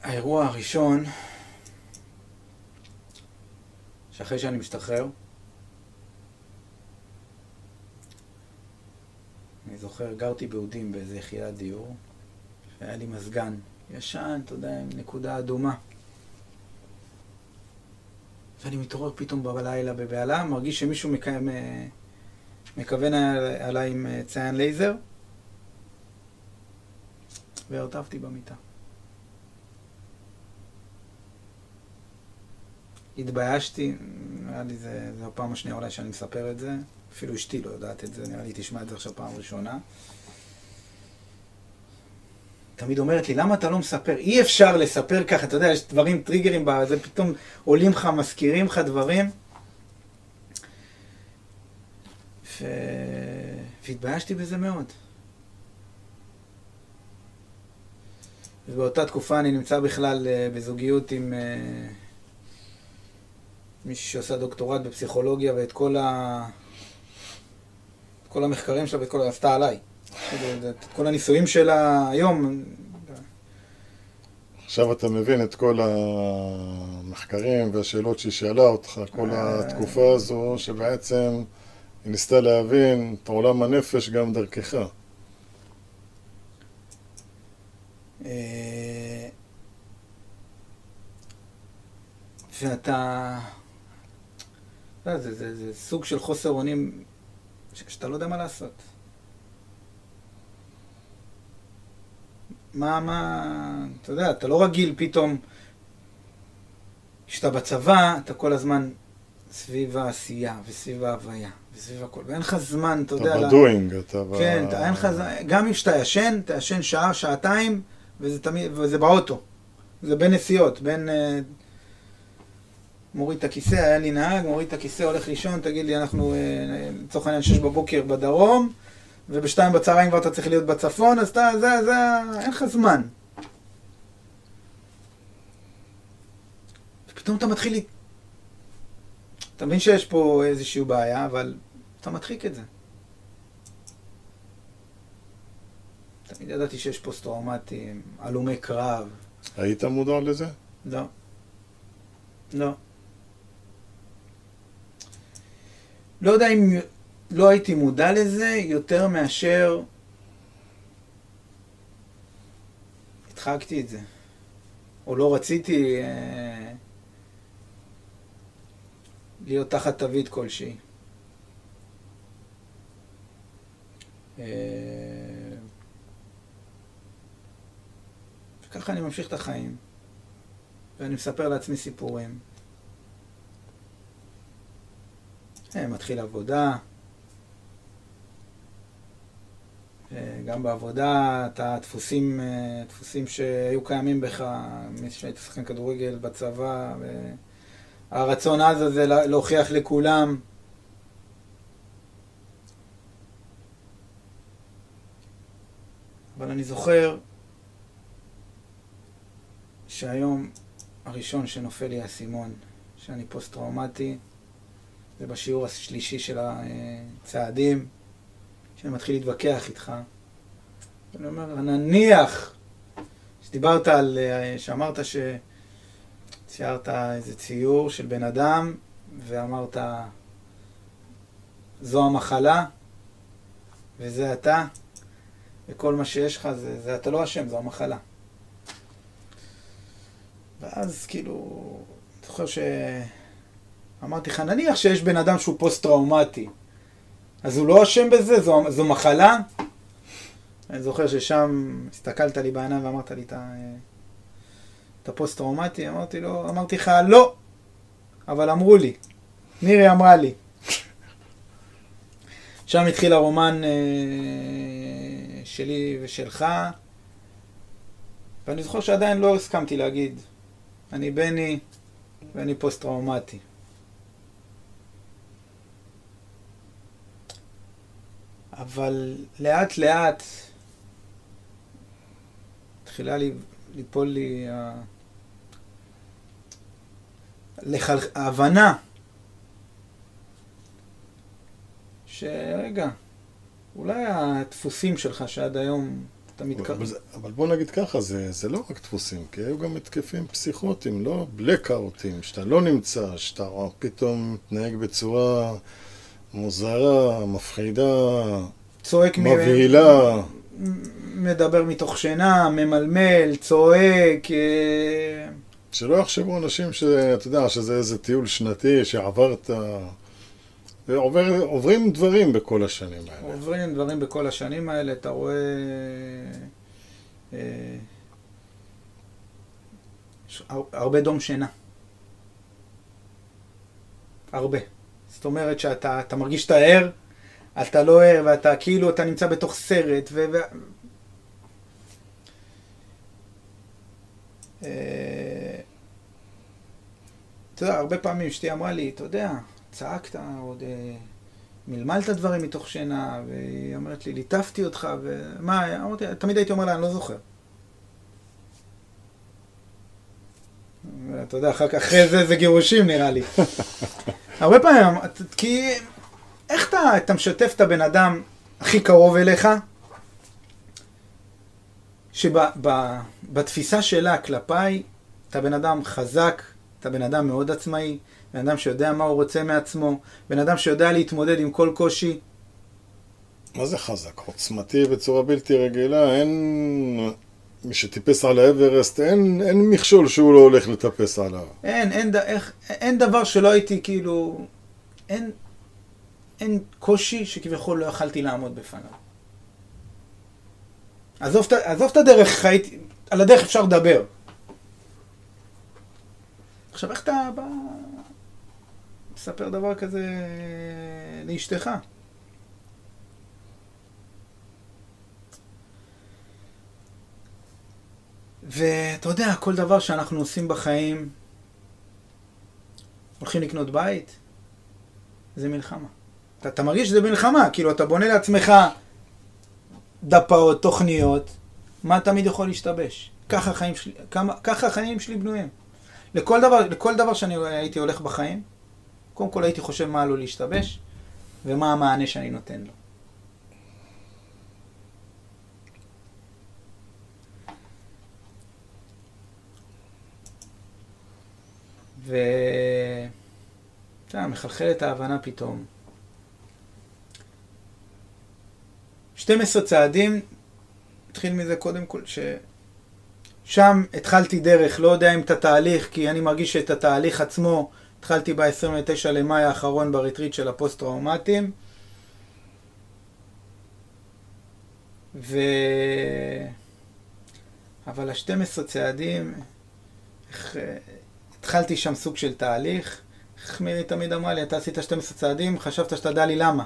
האירוע הראשון, שאחרי שאני משתחרר, אני זוכר, גרתי באודים באיזה יחידת דיור, והיה לי מזגן ישן, אתה יודע, עם נקודה אדומה. ואני מתעורר פתאום בלילה בבהלה, מרגיש שמישהו מק... מ- מכוון עליי עם אה, ציין לייזר, והרטבתי במיטה. התביישתי, נראה לי זה הפעם השנייה אולי שאני מספר את זה, אפילו אשתי לא יודעת את זה, נראה לי תשמע את זה עכשיו פעם ראשונה. תמיד אומרת לי, למה אתה לא מספר? אי אפשר לספר ככה, אתה יודע, יש דברים, טריגרים, זה פתאום עולים לך, מזכירים לך דברים. ו... והתביישתי בזה מאוד. ובאותה תקופה אני נמצא בכלל אה, בזוגיות עם אה, מישהי שעושה דוקטורט בפסיכולוגיה ואת כל ה... כל המחקרים שלה ואת כל. עשתה עליי. כאילו, את כל הניסויים שלה היום, עכשיו אתה מבין את כל המחקרים והשאלות שהיא שאלה אותך, כל אה. התקופה הזו, שבעצם היא ניסתה להבין את עולם הנפש גם דרכך. אה, ואתה... אתה יודע, זה, זה, זה סוג של חוסר אונים שאתה לא יודע מה לעשות. מה, מה... אתה יודע, אתה לא רגיל פתאום... כשאתה בצבא, אתה כל הזמן סביב העשייה, וסביב ההוויה, וסביב הכל, ואין לך זמן, אתה יודע... אתה לה- בדואינג, אתה ב... כן, אתה- אין לך זמן, גם אם שאתה ישן, אתה ישן שעה, שעתיים, וזה תמיד, וזה באוטו. זה בין נסיעות, בין... אה, מוריד את הכיסא, היה לי נהג, מוריד את הכיסא, הולך לישון, תגיד לי, אנחנו אה, לצורך העניין שש בבוקר בדרום, ובשתיים בצהריים כבר אתה צריך להיות בצפון, אז אתה, זה, זה, אין לך זמן. ופתאום אתה מתחיל... ל- אתה מבין שיש פה איזושהי בעיה, אבל אתה מדחיק את זה. תמיד ידעתי שיש פוסט-טראומטיים, הלומי קרב. היית מודע לזה? לא. לא. לא יודע אם לא הייתי מודע לזה יותר מאשר הדחקתי את זה. או לא רציתי אה, להיות תחת תווית כלשהי. אה, וככה אני ממשיך את החיים. ואני מספר לעצמי סיפורים. אה, מתחיל עבודה. אה, גם בעבודה, אתה דפוסים, אה, שהיו קיימים בך, מי שהיית שחקן כדורגל בצבא, והרצון עז הזה לה- להוכיח לכולם. אבל אני זוכר שהיום הראשון שנופל לי האסימון, שאני פוסט-טראומטי, זה בשיעור השלישי של הצעדים, שאני מתחיל להתווכח איתך. אני אומר, נניח, שדיברת על, שאמרת ש... ציירת איזה ציור של בן אדם, ואמרת, זו המחלה, וזה אתה, וכל מה שיש לך זה, זה אתה לא אשם, זו המחלה. ואז כאילו, אני זוכר שאמרתי לך, נניח שיש בן אדם שהוא פוסט-טראומטי, אז הוא לא אשם בזה? זו, זו מחלה? אני זוכר ששם הסתכלת לי בעיניים ואמרת לי את הפוסט-טראומטי, אמרתי לו, אמרתי לך, לא, אבל אמרו לי, מירי אמרה לי. שם התחיל הרומן אה, שלי ושלך, ואני זוכר שעדיין לא הסכמתי להגיד, אני בני ואני פוסט-טראומטי. אבל לאט לאט התחילה לי, ליפול לי לחל... ההבנה שרגע, אולי הדפוסים שלך שעד היום אתה מתקרב... אבל, אבל בוא נגיד ככה, זה, זה לא רק דפוסים, כי היו גם התקפים פסיכוטיים, לא בלקאוטים, שאתה לא נמצא, שאתה פתאום מתנהג בצורה מוזרה, מפחידה, צועק מבהילה. מדבר מתוך שינה, ממלמל, צועק. אה, שלא יחשבו אנשים שאתה יודע, שזה איזה טיול שנתי שעברת... עובר, עוברים דברים בכל השנים האלה. עוברים דברים בכל השנים האלה, אתה רואה... אה, הרבה דום שינה. הרבה. זאת אומרת שאתה מרגיש שאתה ער, אתה לא ער, ואתה כאילו, אתה נמצא בתוך סרט, ו... ו... אה, אתה יודע, הרבה פעמים אשתי אמרה לי, אתה יודע, צעקת, עוד אה, מלמלת דברים מתוך שינה, והיא אומרת לי, ליטפתי אותך, ומה, אמרתי, תמיד הייתי אומר לה, אני לא זוכר. אתה יודע, אחר כך, אחרי זה זה גירושים נראה לי. (laughs) הרבה פעמים, כי איך אתה, אתה משתף את הבן אדם הכי קרוב אליך, שבתפיסה שלה כלפיי, אתה בן אדם חזק, אתה בן אדם מאוד עצמאי, בן אדם שיודע מה הוא רוצה מעצמו, בן אדם שיודע להתמודד עם כל קושי. מה זה חזק? עוצמתי בצורה בלתי רגילה, אין... מי שטיפס על האברסט, אין, אין מכשול שהוא לא הולך לטפס עליו. אין, אין, איך, אין דבר שלא הייתי כאילו... אין, אין קושי שכביכול לא יכלתי לעמוד בפניו. עזוב, עזוב את הדרך, חייתי, על הדרך אפשר לדבר. עכשיו, איך אתה בא... מספר דבר כזה לאשתך? ואתה יודע, כל דבר שאנחנו עושים בחיים, הולכים לקנות בית, זה מלחמה. אתה, אתה מרגיש שזה מלחמה, כאילו אתה בונה לעצמך דפאות, תוכניות, מה תמיד יכול להשתבש? ככה החיים שלי, כמה, ככה החיים שלי בנויים. לכל דבר, לכל דבר שאני הייתי הולך בחיים, קודם כל הייתי חושב מה עלול להשתבש, ומה המענה שאני נותן לו. ו... אתה מחלחלת ההבנה פתאום. 12 צעדים, התחיל מזה קודם כל, ששם התחלתי דרך, לא יודע אם את התהליך, כי אני מרגיש שאת התהליך עצמו התחלתי ב-29 למאי האחרון בריטריט של הפוסט-טראומטיים. ו... אבל ה-12 צעדים, איך, התחלתי שם סוג של תהליך. איך מירי תמיד אמרה לי, אתה עשית 12 צעדים, חשבת שתדע לי למה.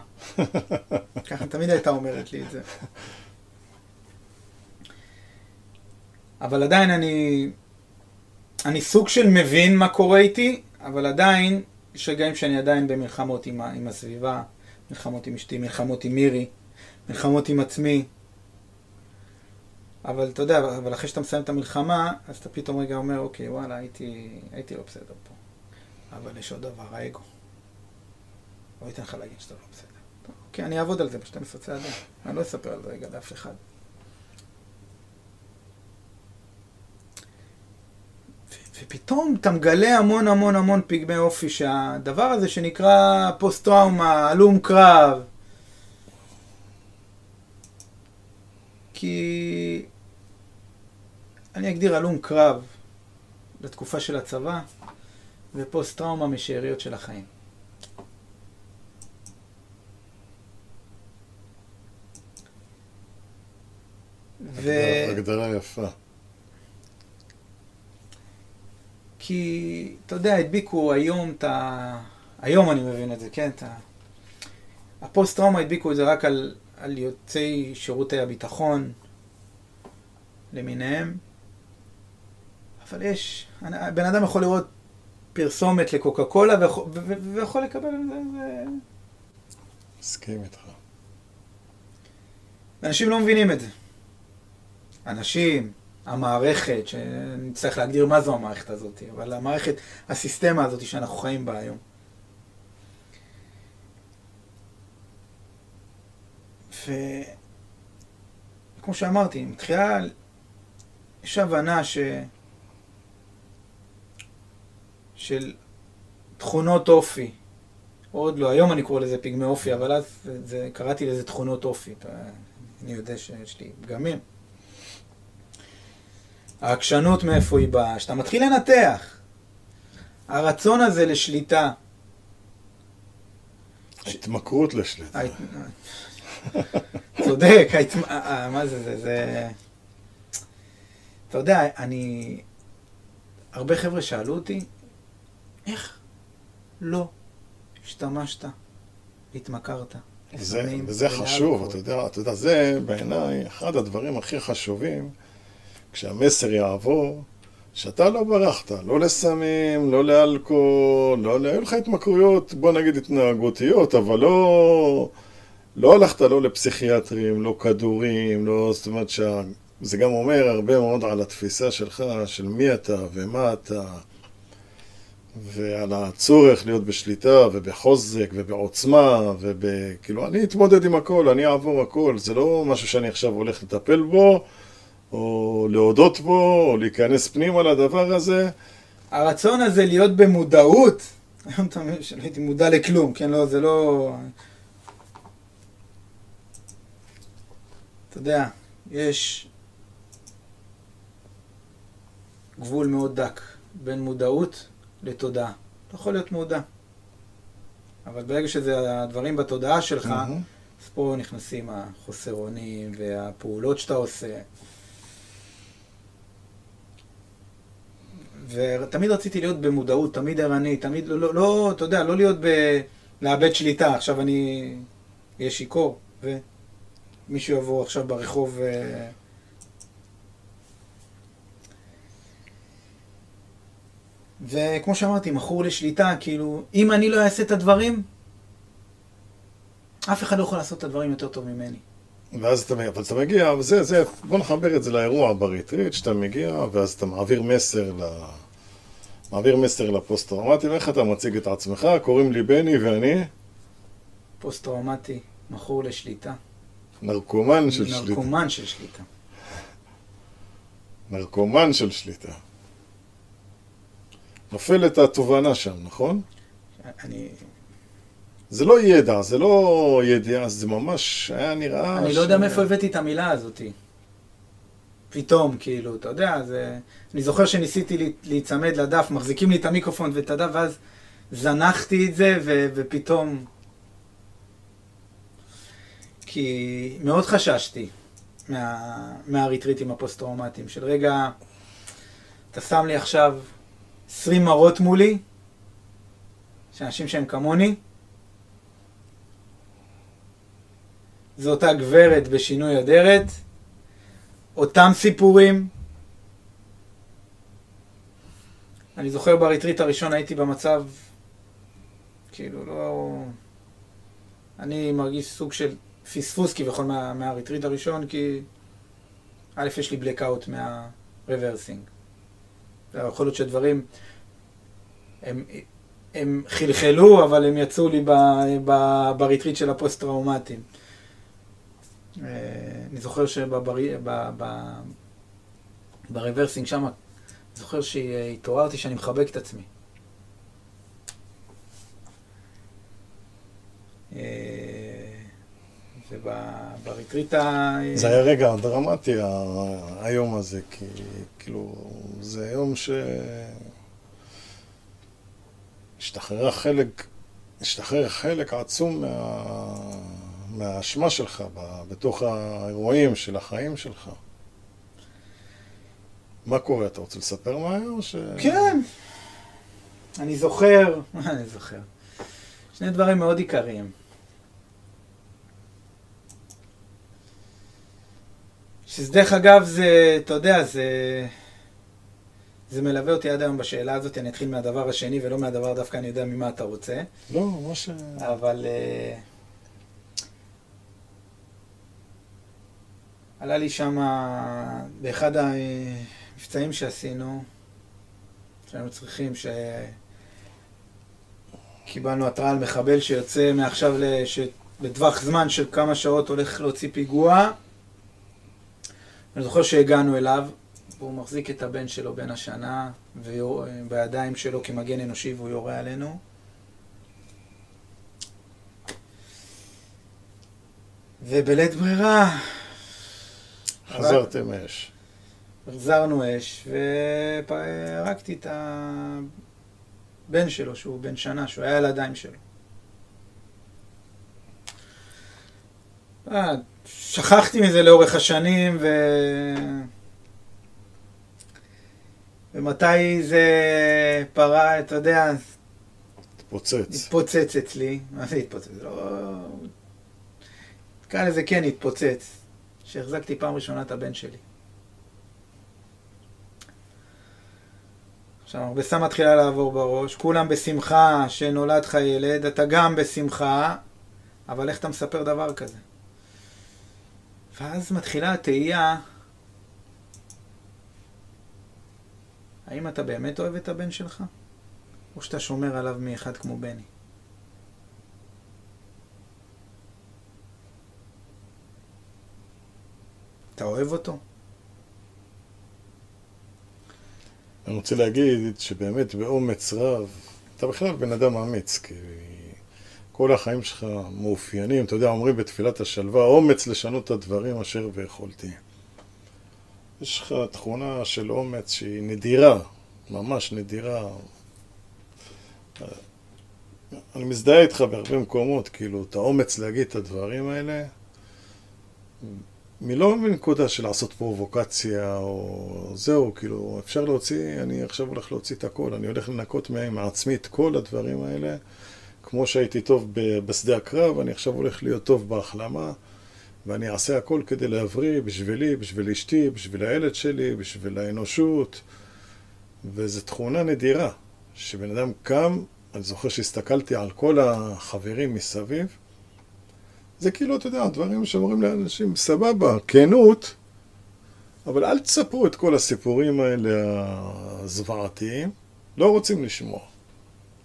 (laughs) ככה תמיד הייתה אומרת לי את זה. אבל עדיין אני, אני סוג של מבין מה קורה איתי, אבל עדיין, יש רגעים שאני עדיין במלחמות עם, עם הסביבה, מלחמות עם אשתי, מלחמות עם מירי, מלחמות עם עצמי. אבל אתה יודע, אבל אחרי שאתה מסיים את המלחמה, אז אתה פתאום רגע אומר, אוקיי, וואלה, הייתי, הייתי לא בסדר פה. אבל יש עוד דבר, האגו. לא אתן לך להגיד שאתה לא בסדר. טוב, אוקיי, אני אעבוד על זה ב-12 צעדים. אני לא אספר על זה רגע לאף אחד. ופתאום אתה מגלה המון המון המון פגמי אופי שהדבר הזה שנקרא פוסט-טראומה, הלום קרב, כי אני אגדיר הלום קרב לתקופה של הצבא ופוסט-טראומה משאריות של החיים. ו... הגדרה יפה. כי, אתה יודע, הדביקו היום את ה... היום אני מבין את זה, כן? את ה... הפוסט-טראומה הדביקו את זה רק על, על יוצאי שירותי הביטחון למיניהם. אבל יש, בן אדם יכול לראות פרסומת לקוקה קולה ויכול, לקבל את זה, זה... מסכים איתך. אנשים לא מבינים את זה. אנשים, המערכת, שנצטרך להגדיר מה זו המערכת הזאת, אבל המערכת, הסיסטמה הזאת שאנחנו חיים בה היום. וכמו שאמרתי, מתחילה, יש הבנה ש... של תכונות אופי. עוד לא, היום אני קורא לזה פגמי אופי, אבל אז זה, קראתי לזה תכונות אופי. אני יודע שיש לי פגמים. העקשנות מאיפה היא באה, שאתה מתחיל לנתח. הרצון הזה לשליטה. ההתמכרות לשליטה. צודק, מה זה, זה, זה... אתה יודע, אני... הרבה חבר'ה שאלו אותי, איך לא השתמשת, התמכרת? זה, וזה חשוב, אתה יודע, אתה יודע, זה בעיניי אחד הדברים הכי חשובים, כשהמסר יעבור, שאתה לא ברחת, לא לסמים, לא לאלכוהול, לא, היו לך התמכרויות, בוא נגיד התנהגותיות, אבל לא, לא הלכת לא לפסיכיאטרים, לא כדורים, לא, זאת אומרת שזה גם אומר הרבה מאוד על התפיסה שלך, של מי אתה ומה אתה. ועל הצורך להיות בשליטה ובחוזק ובעוצמה וכאילו אני אתמודד עם הכל, אני אעבור הכל, זה לא משהו שאני עכשיו הולך לטפל בו או להודות בו או להיכנס פנימה לדבר הזה. הרצון הזה להיות במודעות, היום (laughs) אתה מבין שלא הייתי מודע לכלום, כן, לא, זה לא... אתה יודע, יש גבול מאוד דק בין מודעות לתודעה. אתה יכול להיות מודע. אבל ברגע שזה הדברים בתודעה שלך. אז פה נכנסים החוסר אונים והפעולות שאתה עושה. ותמיד רציתי להיות במודעות, תמיד ערני, תמיד לא, לא, לא, אתה יודע, לא להיות ב... לאבד שליטה. עכשיו אני אהיה שיכור, ומישהו יבוא עכשיו ברחוב... וכמו שאמרתי, מכור לשליטה, כאילו, אם אני לא אעשה את הדברים, אף אחד לא יכול לעשות את הדברים יותר טוב ממני. ואז אתה, אבל אתה מגיע, וזה, זה, בוא נחבר את זה לאירוע בריטריט, שאתה מגיע, ואז אתה מעביר מסר ל... מעביר מסר לפוסט-טראומטי, ואיך אתה מציג את עצמך? קוראים לי בני ואני? פוסט-טראומטי, מכור לשליטה. נרקומן של שליטה. נרקומן של שליטה. נרקומן של שליטה. נופלת התובנה שם, נכון? אני... זה לא ידע, זה לא ידיעה, זה ממש היה נראה... אני ש... לא יודע מאיפה הבאתי את המילה הזאתי. פתאום, כאילו, אתה יודע, זה... אני זוכר שניסיתי להיצמד לדף, מחזיקים לי את המיקרופון ואת הדף, ואז זנחתי את זה, ו... ופתאום... כי מאוד חששתי מה... מהריטריטים הפוסט-טראומטיים, של רגע, אתה שם לי עכשיו 20 מראות מולי, של אנשים שהם כמוני. זו אותה גברת בשינוי אדרת, אותם סיפורים. אני זוכר בריטריט הראשון הייתי במצב, כאילו לא... אני מרגיש סוג של פספוס כביכול מה, מהריטריט הראשון, כי א', יש לי בלקאוט מה rebirthing. יכול להיות שדברים הם הם חלחלו, אבל הם יצאו לי בריטריט של הפוסט-טראומטיים. אה, אני זוכר שב rebirthing שם, זוכר שהתעוררתי שאני מחבק את עצמי. אה, ובריטריט ה... זה היה רגע דרמטי היום הזה, כי כאילו, זה יום ש... השתחרר חלק, השתחרר חלק עצום מה... מהאשמה שלך בתוך האירועים של החיים שלך. מה קורה? אתה רוצה לספר מה היה או ש... כן. אני זוכר, (laughs) אני זוכר. שני דברים מאוד עיקריים. שזה דרך אגב זה, אתה יודע, זה... זה מלווה אותי עד היום בשאלה הזאת, אני אתחיל מהדבר השני ולא מהדבר דווקא אני יודע ממה אתה רוצה. לא, מה ש... אבל... Uh, עלה לי שם באחד המבצעים שעשינו, שהיינו צריכים, שקיבלנו התראה על מחבל שיוצא מעכשיו, לש... בטווח זמן של כמה שעות הולך להוציא פיגוע. אני זוכר שהגענו אליו, והוא מחזיק את הבן שלו בן השנה בידיים שלו כמגן אנושי והוא יורה עלינו. ובלית ברירה... חזרתם אש. החזרנו אש, והרגתי את הבן שלו, שהוא בן שנה, שהוא היה על הידיים שלו. אה, שכחתי מזה לאורך השנים, ו... ומתי זה פרה, אתה יודע... התפוצץ. התפוצץ אצלי. מה זה התפוצץ? לא... נקרא לזה כן התפוצץ. שהחזקתי פעם ראשונה את הבן שלי. עכשיו, המכבסה מתחילה לעבור בראש, כולם בשמחה שנולד לך ילד, אתה גם בשמחה, אבל איך אתה מספר דבר כזה? ואז מתחילה התהייה, האם אתה באמת אוהב את הבן שלך? או שאתה שומר עליו מאחד כמו בני? אתה אוהב אותו? אני רוצה להגיד שבאמת באומץ רב, אתה בכלל בן אדם אמיץ, כי כל החיים שלך מאופיינים, אתה יודע, אומרים בתפילת השלווה, אומץ לשנות את הדברים אשר ביכולתי. יש לך תכונה של אומץ שהיא נדירה, ממש נדירה. אני מזדהה איתך בהרבה מקומות, כאילו, את האומץ להגיד את הדברים האלה. מלא מנקודה של לעשות פרובוקציה או זהו, כאילו, אפשר להוציא, אני עכשיו הולך להוציא את הכל, אני הולך לנקות מעצמי את כל הדברים האלה. כמו שהייתי טוב בשדה הקרב, אני עכשיו הולך להיות טוב בהחלמה, ואני אעשה הכל כדי להבריא בשבילי, בשביל אשתי, בשביל הילד שלי, בשביל האנושות. וזו תכונה נדירה, שבן אדם קם, אני זוכר שהסתכלתי על כל החברים מסביב, זה כאילו, אתה יודע, דברים שאומרים לאנשים, סבבה, כנות, אבל אל תספרו את כל הסיפורים האלה הזוועתיים, לא רוצים לשמוע.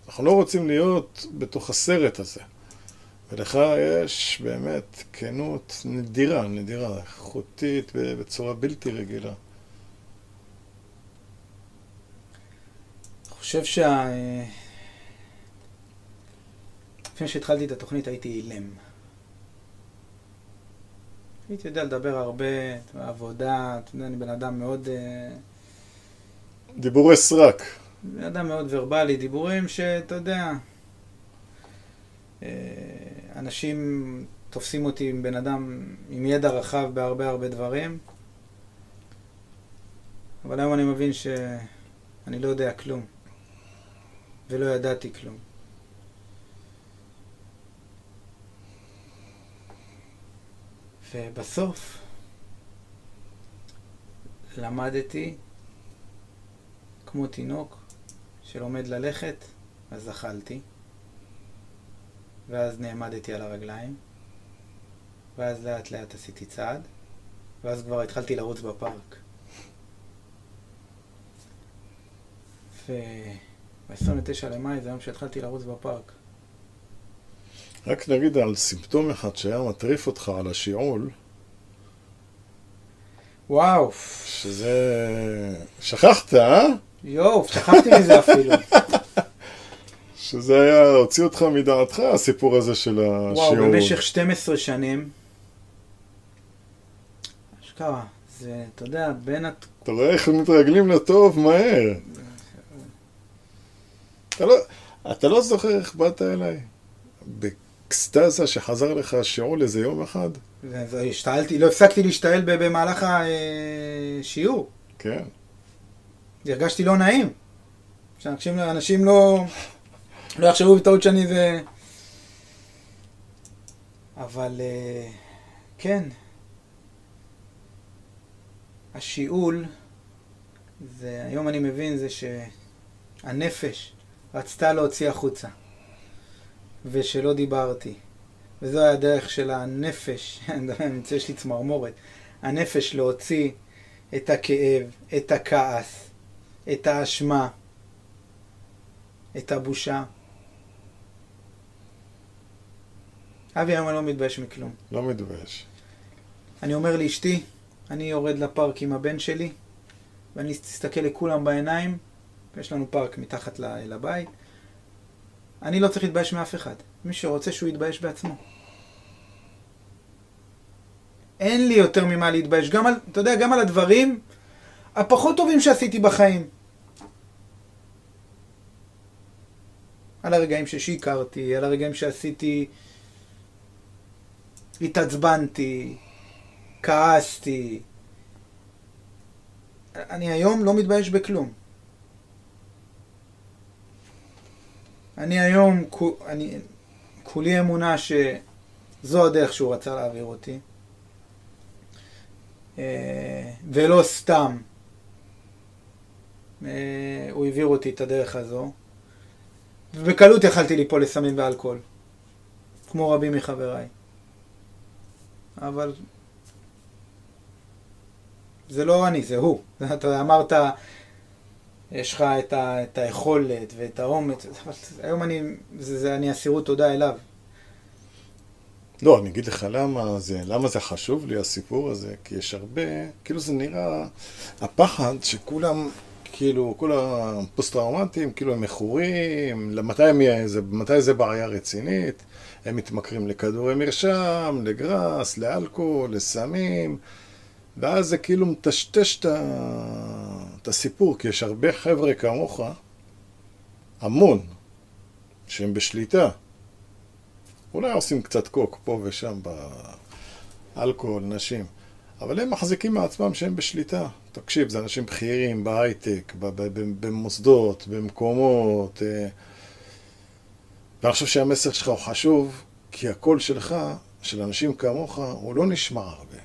אנחנו לא רוצים להיות בתוך הסרט הזה. ולך יש באמת כנות נדירה, נדירה, איכותית בצורה בלתי רגילה. אני חושב שה... לפני שהתחלתי את התוכנית הייתי אילם. הייתי יודע לדבר הרבה, עבודה, אתה יודע, אני בן אדם מאוד... אה, דיבורי סרק. אדם מאוד ורבלי, דיבורים שאתה יודע, אה, אנשים תופסים אותי עם בן אדם עם ידע רחב בהרבה הרבה דברים, אבל היום אני מבין שאני לא יודע כלום, ולא ידעתי כלום. ובסוף למדתי כמו תינוק שלומד ללכת, אז זחלתי, ואז נעמדתי על הרגליים, ואז לאט לאט עשיתי צעד, ואז כבר התחלתי לרוץ בפארק. ב-29 למאי זה היום שהתחלתי לרוץ בפארק. רק נגיד על סימפטום אחד שהיה מטריף אותך על השיעול, וואו, שזה... שכחת, אה? יואו, שכחתי מזה אפילו. (laughs) שזה היה, הוציא אותך מדעתך, הסיפור הזה של וואו, השיעול. במשך 12 שנים. אשכרה, זה, אתה יודע, בין הת... אתה רואה איך מתרגלים לטוב מהר. אתה לא, אתה לא זוכר איך באת אליי? באקסטזה שחזר לך השיעול איזה יום אחד? השתעלתי, לא הפסקתי להשתעל במהלך השיעור. כן. הרגשתי לא נעים. שאנשים אנשים לא, לא יחשבו בטעות שאני זה... אבל אה, כן, השיעול, זה, היום אני מבין זה שהנפש רצתה להוציא החוצה, ושלא דיברתי. וזו הדרך של הנפש, יש לי צמרמורת, הנפש להוציא את הכאב, את הכעס, את האשמה, את הבושה. אבי, היום אני לא מתבייש מכלום. לא מתבייש. אני אומר לאשתי, אני יורד לפארק עם הבן שלי, ואני אסתכל לכולם בעיניים, יש לנו פארק מתחת לבית. אני לא צריך להתבייש מאף אחד. מי שרוצה שהוא יתבייש בעצמו. אין לי יותר ממה להתבייש. גם על, אתה יודע, גם על הדברים הפחות טובים שעשיתי בחיים. על הרגעים ששיקרתי, על הרגעים שעשיתי... התעצבנתי, כעסתי. אני היום לא מתבייש בכלום. אני היום, אני, כולי אמונה שזו הדרך שהוא רצה להעביר אותי. אה, ולא סתם אה, הוא העביר אותי את הדרך הזו. ובקלות יכלתי ליפול לסמים ואלכוהול, כמו רבים מחבריי. אבל זה לא אני, זה הוא. (laughs) אתה אמרת, יש לך את, ה, את היכולת ואת האומץ, אבל היום אני, זה, זה, אני אסירות תודה אליו. לא, אני אגיד לך למה זה, למה זה חשוב לי הסיפור הזה, כי יש הרבה, כאילו זה נראה, הפחד שכולם, כאילו, כל הפוסט-טראומטיים, כאילו הם מכורים, מתי, זה, מתי זה בעיה רצינית, הם מתמכרים לכדורי מרשם, לגראס, לאלכוהול, לסמים, ואז זה כאילו מטשטש את הסיפור, כי יש הרבה חבר'ה כמוך, המון, שהם בשליטה. אולי עושים קצת קוק פה ושם באלכוהול, נשים. אבל הם מחזיקים מעצמם שהם בשליטה. תקשיב, זה אנשים בכירים בהייטק, במוסדות, במקומות. אה. ואני חושב שהמסר שלך הוא חשוב, כי הקול שלך, של אנשים כמוך, הוא לא נשמע הרבה.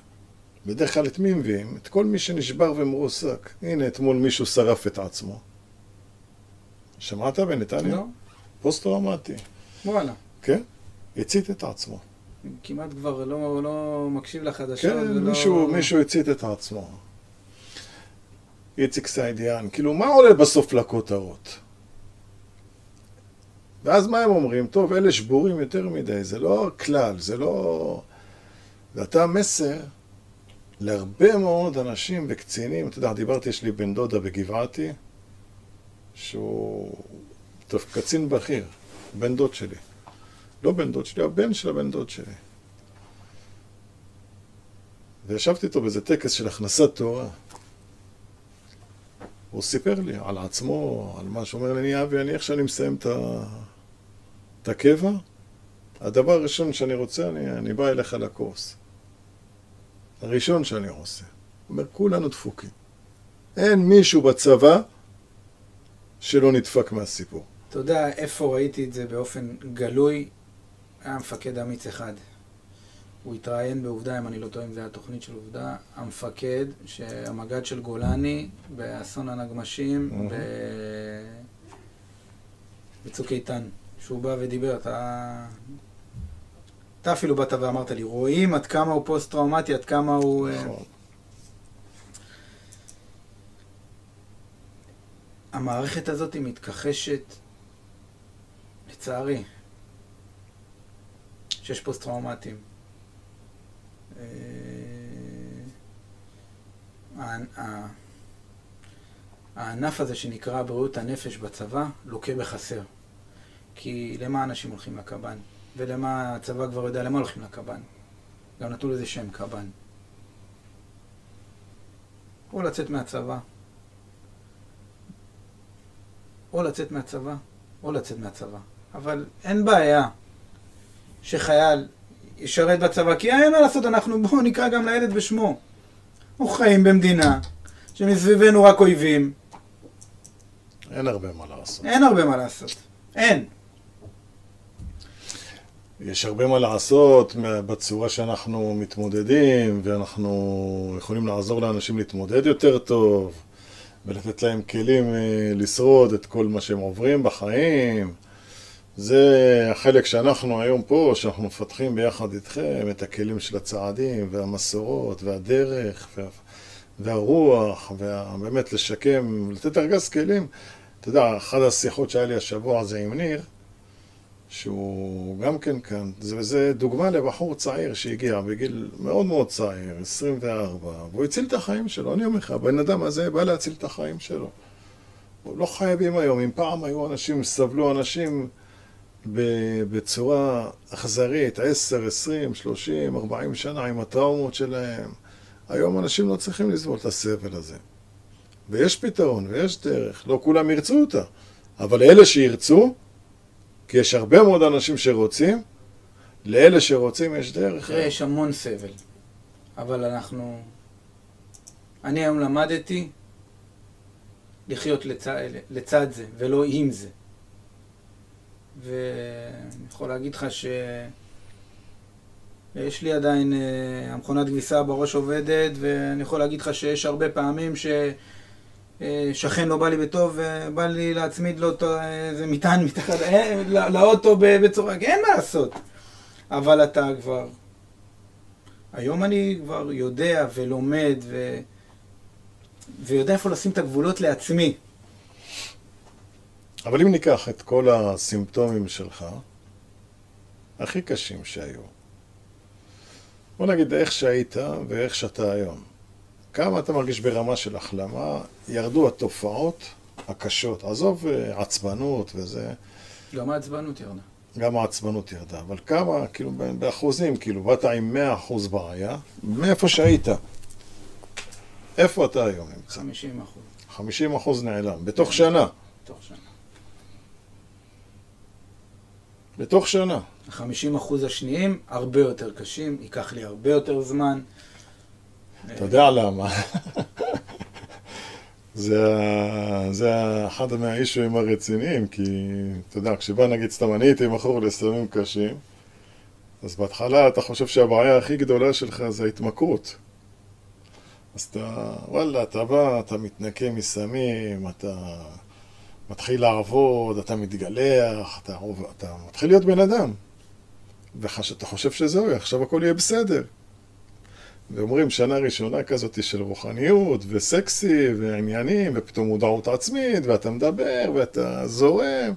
בדרך כלל את מי מביאים? את כל מי שנשבר ומרוסק. הנה, אתמול מישהו שרף את עצמו. שמעת בנתניה? לא? פוסט-טראומטי. וואלה. כן? הצית את עצמו. כמעט כבר לא, לא מקשיב לחדשות. כן, ולא... מישהו, מישהו הצית את עצמו. איציק סעידיאן, כאילו, מה עולה בסוף לכותרות? ואז מה הם אומרים? טוב, אלה שבורים יותר מדי, זה לא כלל, זה לא... ואתה מסר להרבה מאוד אנשים וקצינים. אתה יודע, דיברתי, יש לי בן דודה בגבעתי, שהוא טוב, קצין בכיר, בן דוד שלי. לא בן דוד שלי, הבן של הבן דוד שלי. וישבתי איתו באיזה טקס של הכנסת תורה. הוא סיפר לי על עצמו, על מה שהוא אומר לי, אני אבי, אני איך שאני מסיים את, ה... את הקבע, הדבר הראשון שאני רוצה, אני, אני בא אליך לקורס. הראשון שאני עושה. הוא אומר, כולנו דפוקים. אין מישהו בצבא שלא נדפק מהסיפור. אתה יודע איפה ראיתי את זה באופן גלוי? היה מפקד אמיץ אחד. הוא התראיין בעובדה, אם אני לא טועה אם זה היה תוכנית של עובדה, המפקד, שהמג"ד של גולני, באסון הנגמשים. ב... בצוק איתן, שהוא בא ודיבר, אתה... אתה אפילו באת ואמרת לי, רואים עד כמה הוא פוסט-טראומטי, עד כמה הוא... אה, נכון. המערכת הזאת היא מתכחשת, לצערי, שיש פוסט-טראומטיים. אה, הענף הזה שנקרא בריאות הנפש בצבא לוקה בחסר. כי למה אנשים הולכים לקב"ן? ולמה הצבא כבר יודע למה הולכים לקב"ן? גם נתנו לזה שם קב"ן. או לצאת מהצבא, או לצאת מהצבא, או לצאת מהצבא. אבל אין בעיה שחייל ישרת בצבא, כי אין מה לעשות, אנחנו, בואו נקרא גם לילד בשמו. אנחנו חיים במדינה שמסביבנו רק אויבים, אין הרבה מה לעשות. אין הרבה מה לעשות. אין. יש הרבה מה לעשות בצורה שאנחנו מתמודדים, ואנחנו יכולים לעזור לאנשים להתמודד יותר טוב, ולתת להם כלים אה, לשרוד את כל מה שהם עוברים בחיים. זה החלק שאנחנו היום פה, שאנחנו מפתחים ביחד איתכם את הכלים של הצעדים והמסורות והדרך וה, והרוח, ובאמת לשקם, לתת ארגז כלים. אתה יודע, אחת השיחות שהיה לי השבוע זה עם ניר, שהוא גם כן כאן, זה, וזה דוגמה לבחור צעיר שהגיע בגיל מאוד מאוד צעיר, 24, והוא הציל את החיים שלו, אני אומר לך, הבן אדם הזה בא להציל את החיים שלו. לא חייבים היום, אם פעם היו אנשים, סבלו אנשים בצורה אכזרית, 10, 20, 30, 40 שנה עם הטראומות שלהם, היום אנשים לא צריכים לסבול את הסבל הזה. ויש פתרון, ויש דרך, לא כולם ירצו אותה, אבל אלה שירצו, כי יש הרבה מאוד אנשים שרוצים, לאלה שרוצים יש דרך. תראה, יש המון סבל, אבל אנחנו... אני היום למדתי לחיות לצד, לצד זה, ולא עם זה. ואני יכול להגיד לך ש... יש לי עדיין, אה, המכונת כביסה בראש עובדת, ואני יכול להגיד לך שיש הרבה פעמים ש... אה, שכן לא בא לי בטוב, אה, בא לי להצמיד לו איזה מטען (laughs) מתחת, לאוטו בצורה, אין מה לעשות. אבל אתה כבר, היום אני כבר יודע ולומד ו... ויודע איפה לשים את הגבולות לעצמי. אבל אם ניקח את כל הסימפטומים שלך, הכי קשים שהיו, בוא נגיד איך שהיית ואיך שאתה היום. כמה אתה מרגיש ברמה של החלמה, ירדו התופעות הקשות. עזוב אה, עצבנות וזה. גם העצבנות ירדה. גם העצבנות ירדה, אבל כמה, כאילו, באחוזים, כאילו, באת עם 100% בעיה, מאיפה שהיית. איפה אתה היום נמצא? 50 אחוז. 50 אחוז נעלם, בתוך שנה. בתוך שנה. בתוך שנה. ה-50 אחוז השניים הרבה יותר קשים, ייקח לי הרבה יותר זמן. אתה יודע למה? (laughs) זה, זה אחד מהאישויים הרציניים, כי אתה יודע, כשבא נגיד סתם אני הייתי מכור לסמים קשים, אז בהתחלה אתה חושב שהבעיה הכי גדולה שלך זה ההתמכרות. אז אתה, וואלה, אתה בא, אתה מתנקה מסמים, אתה מתחיל לעבוד, אתה מתגלח, אתה, אתה מתחיל להיות בן אדם. ואתה חושב שזהו, עכשיו הכל יהיה בסדר. ואומרים שנה ראשונה כזאת של רוחניות וסקסי ועניינים ופתאום מודעות עצמית ואתה מדבר ואתה זורם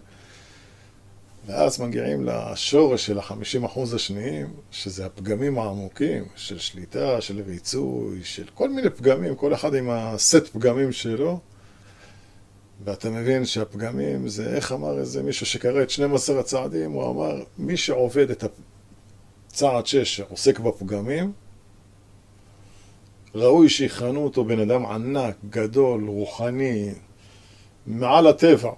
ואז מגיעים לשורש של החמישים אחוז השניים שזה הפגמים העמוקים של שליטה, של ריצוי, של כל מיני פגמים, כל אחד עם הסט פגמים שלו ואתה מבין שהפגמים זה, איך אמר איזה מישהו שקרא את 12 הצעדים, הוא אמר, מי שעובד את הצעד 6 עוסק בפגמים ראוי שיכנו אותו בן אדם ענק, גדול, רוחני, מעל הטבע.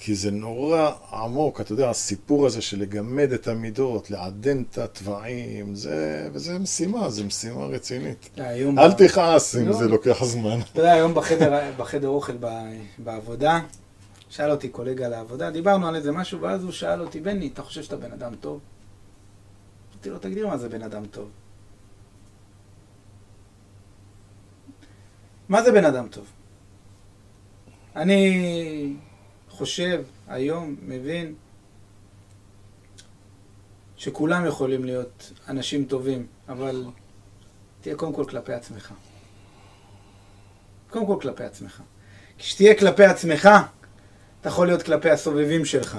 כי זה נורא עמוק, אתה יודע, הסיפור הזה של לגמד את המידות, לעדן את התוואים, זה, וזה משימה, זו משימה רצינית. אל תכעס אם לא. זה לוקח זמן. אתה יודע, היום בחדר, בחדר אוכל בעבודה, שאל אותי קולגה לעבודה, דיברנו על איזה משהו, ואז הוא שאל אותי, בני, אתה חושב שאתה בן אדם טוב? אמרתי לו, תגדיר מה זה בן אדם טוב. מה זה בן אדם טוב? אני חושב, היום, מבין, שכולם יכולים להיות אנשים טובים, אבל תהיה קודם כל כלפי עצמך. קודם כל כלפי עצמך. כשתהיה כלפי עצמך, אתה יכול להיות כלפי הסובבים שלך.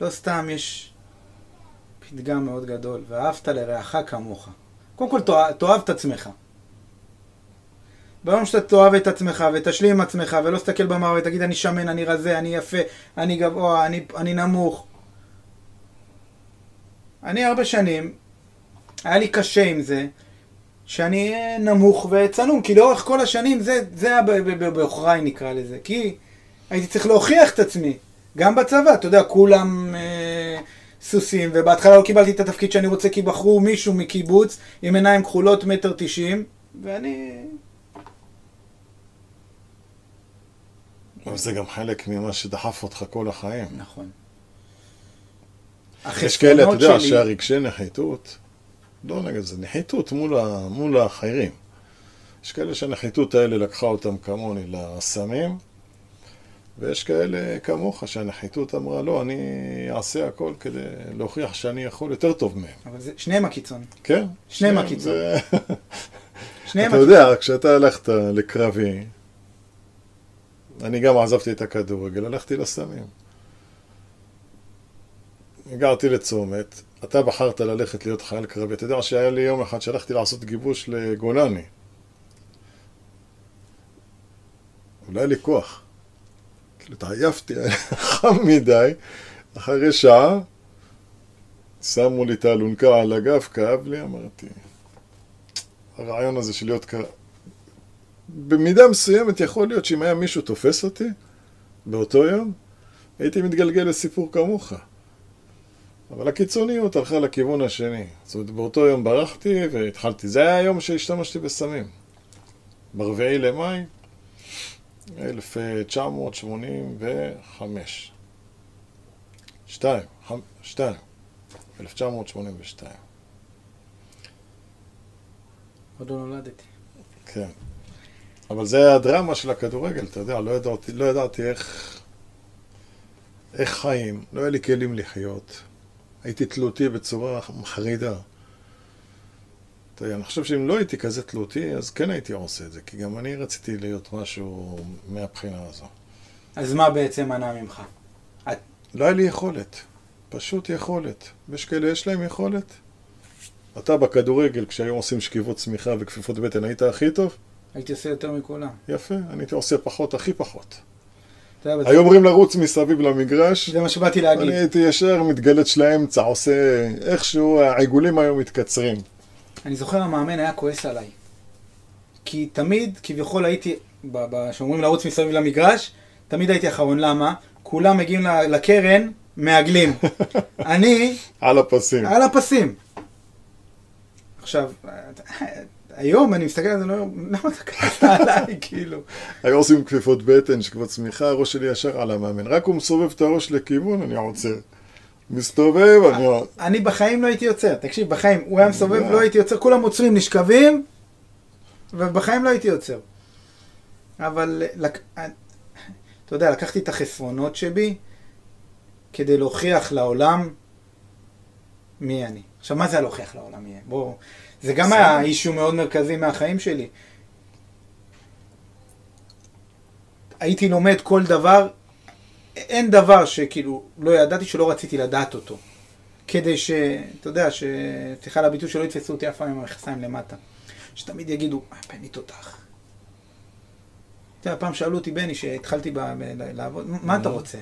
לא סתם יש פתגם מאוד גדול, ואהבת לרעך כמוך. קודם כל, תאהב, תאהב את עצמך. ביום שאתה תאהב את עצמך ותשלים עם עצמך ולא תסתכל במראה ותגיד אני שמן, אני רזה, אני יפה, אני גבוה, אני, אני נמוך. אני הרבה שנים, היה לי קשה עם זה, שאני נמוך וצנום, כי לאורך כל השנים זה, זה היה בעוכריי נקרא לזה, כי הייתי צריך להוכיח את עצמי, גם בצבא, אתה יודע, כולם אה, סוסים, ובהתחלה לא קיבלתי את התפקיד שאני רוצה כי בחרו מישהו מקיבוץ עם עיניים כחולות מטר תשעים, ואני... אבל זה גם חלק ממה שדחף אותך כל החיים. נכון. יש כאלה, אתה יודע, שלי- שהרגשי נחיתות, לא נגד זה, נחיתות מול, ה, מול האחרים. יש כאלה שהנחיתות האלה לקחה אותם כמוני לסמים, ויש כאלה כמוך שהנחיתות אמרה, לא, אני אעשה הכל כדי להוכיח שאני יכול יותר טוב מהם. אבל זה, שניהם הקיצון. כן? שניהם שניהם, הקיצון. זה- שניהם אתה יודע, כשאתה הלכת לקרבי, אני גם עזבתי את הכדורגל, הלכתי לסמים. הגעתי לצומת, אתה בחרת ללכת להיות חייל קרבי. אתה יודע שהיה לי יום אחד שהלכתי לעשות גיבוש לגולני. לא היה לי כוח. כאילו, התעייפתי, היה חם מדי. אחרי שעה, שמו לי את האלונקה על הגב, כאב לי, אמרתי, הרעיון הזה של להיות. במידה מסוימת יכול להיות שאם היה מישהו תופס אותי באותו יום, הייתי מתגלגל לסיפור כמוך. אבל הקיצוניות הלכה לכיוון השני. זאת אומרת, באותו יום ברחתי והתחלתי. זה היה היום שהשתמשתי בסמים. ברביעי למאי 1985. שתיים, חמ... שתיים. 1982. עוד לא נולדתי. כן. אבל זה הדרמה של הכדורגל, אתה יודע, לא ידעתי, לא ידעתי איך, איך חיים, לא היה לי כלים לחיות. הייתי תלותי בצורה מחרידה. אתה יודע, אני חושב שאם לא הייתי כזה תלותי, אז כן הייתי עושה את זה, כי גם אני רציתי להיות משהו מהבחינה הזו. אז מה בעצם מנע ממך? לא היה לי יכולת, פשוט יכולת. ויש כאלה, יש להם יכולת. אתה בכדורגל, כשהיום עושים שכיבות צמיחה וכפיפות בטן, היית הכי טוב? הייתי עושה יותר מכולם. יפה, אני הייתי עושה פחות, הכי פחות. היו אומרים לרוץ מסביב למגרש, זה מה שבאתי להגיד. אני הייתי ישר מתגלת של האמצע, עושה איכשהו, העיגולים היו מתקצרים. אני זוכר המאמן היה כועס עליי. כי תמיד, כביכול הייתי, ב- ב- שאומרים לרוץ מסביב למגרש, תמיד הייתי אחרון. למה? כולם מגיעים לקרן, מעגלים. (laughs) אני על הפסים. על הפסים. עכשיו, היום אני מסתכל על זה, לא, למה אתה כעסת (laughs) עליי, כאילו? היו עושים כפיפות בטן, שכבות צמיחה, הראש שלי ישר על המאמן. רק הוא מסובב את הראש לכיוון, אני עוצר. מסתובב, אני... אני בחיים לא הייתי עוצר, תקשיב, בחיים, הוא היה מסובב, לא הייתי עוצר, כולם עוצרים, נשכבים, ובחיים לא הייתי עוצר. אבל. אתה יודע, לקחתי את החסרונות שבי, כדי להוכיח לעולם מי אני. עכשיו, מה זה להוכיח לעולם מי אני? בוא, זה גם. היה אישו מאוד מרכזי מהחיים שלי. הייתי לומד כל דבר, אין דבר שכאילו לא ידעתי שלא רציתי לדעת אותו. כדי ש... אתה יודע, ש... סליחה על הביטוי שלא יתפסו אותי אף פעם עם המכסיים למטה. שתמיד יגידו, "אה, בני תותח. אתה יודע, פעם שאלו אותי, בני, שהתחלתי ב... לעבוד, מה אתה רוצה?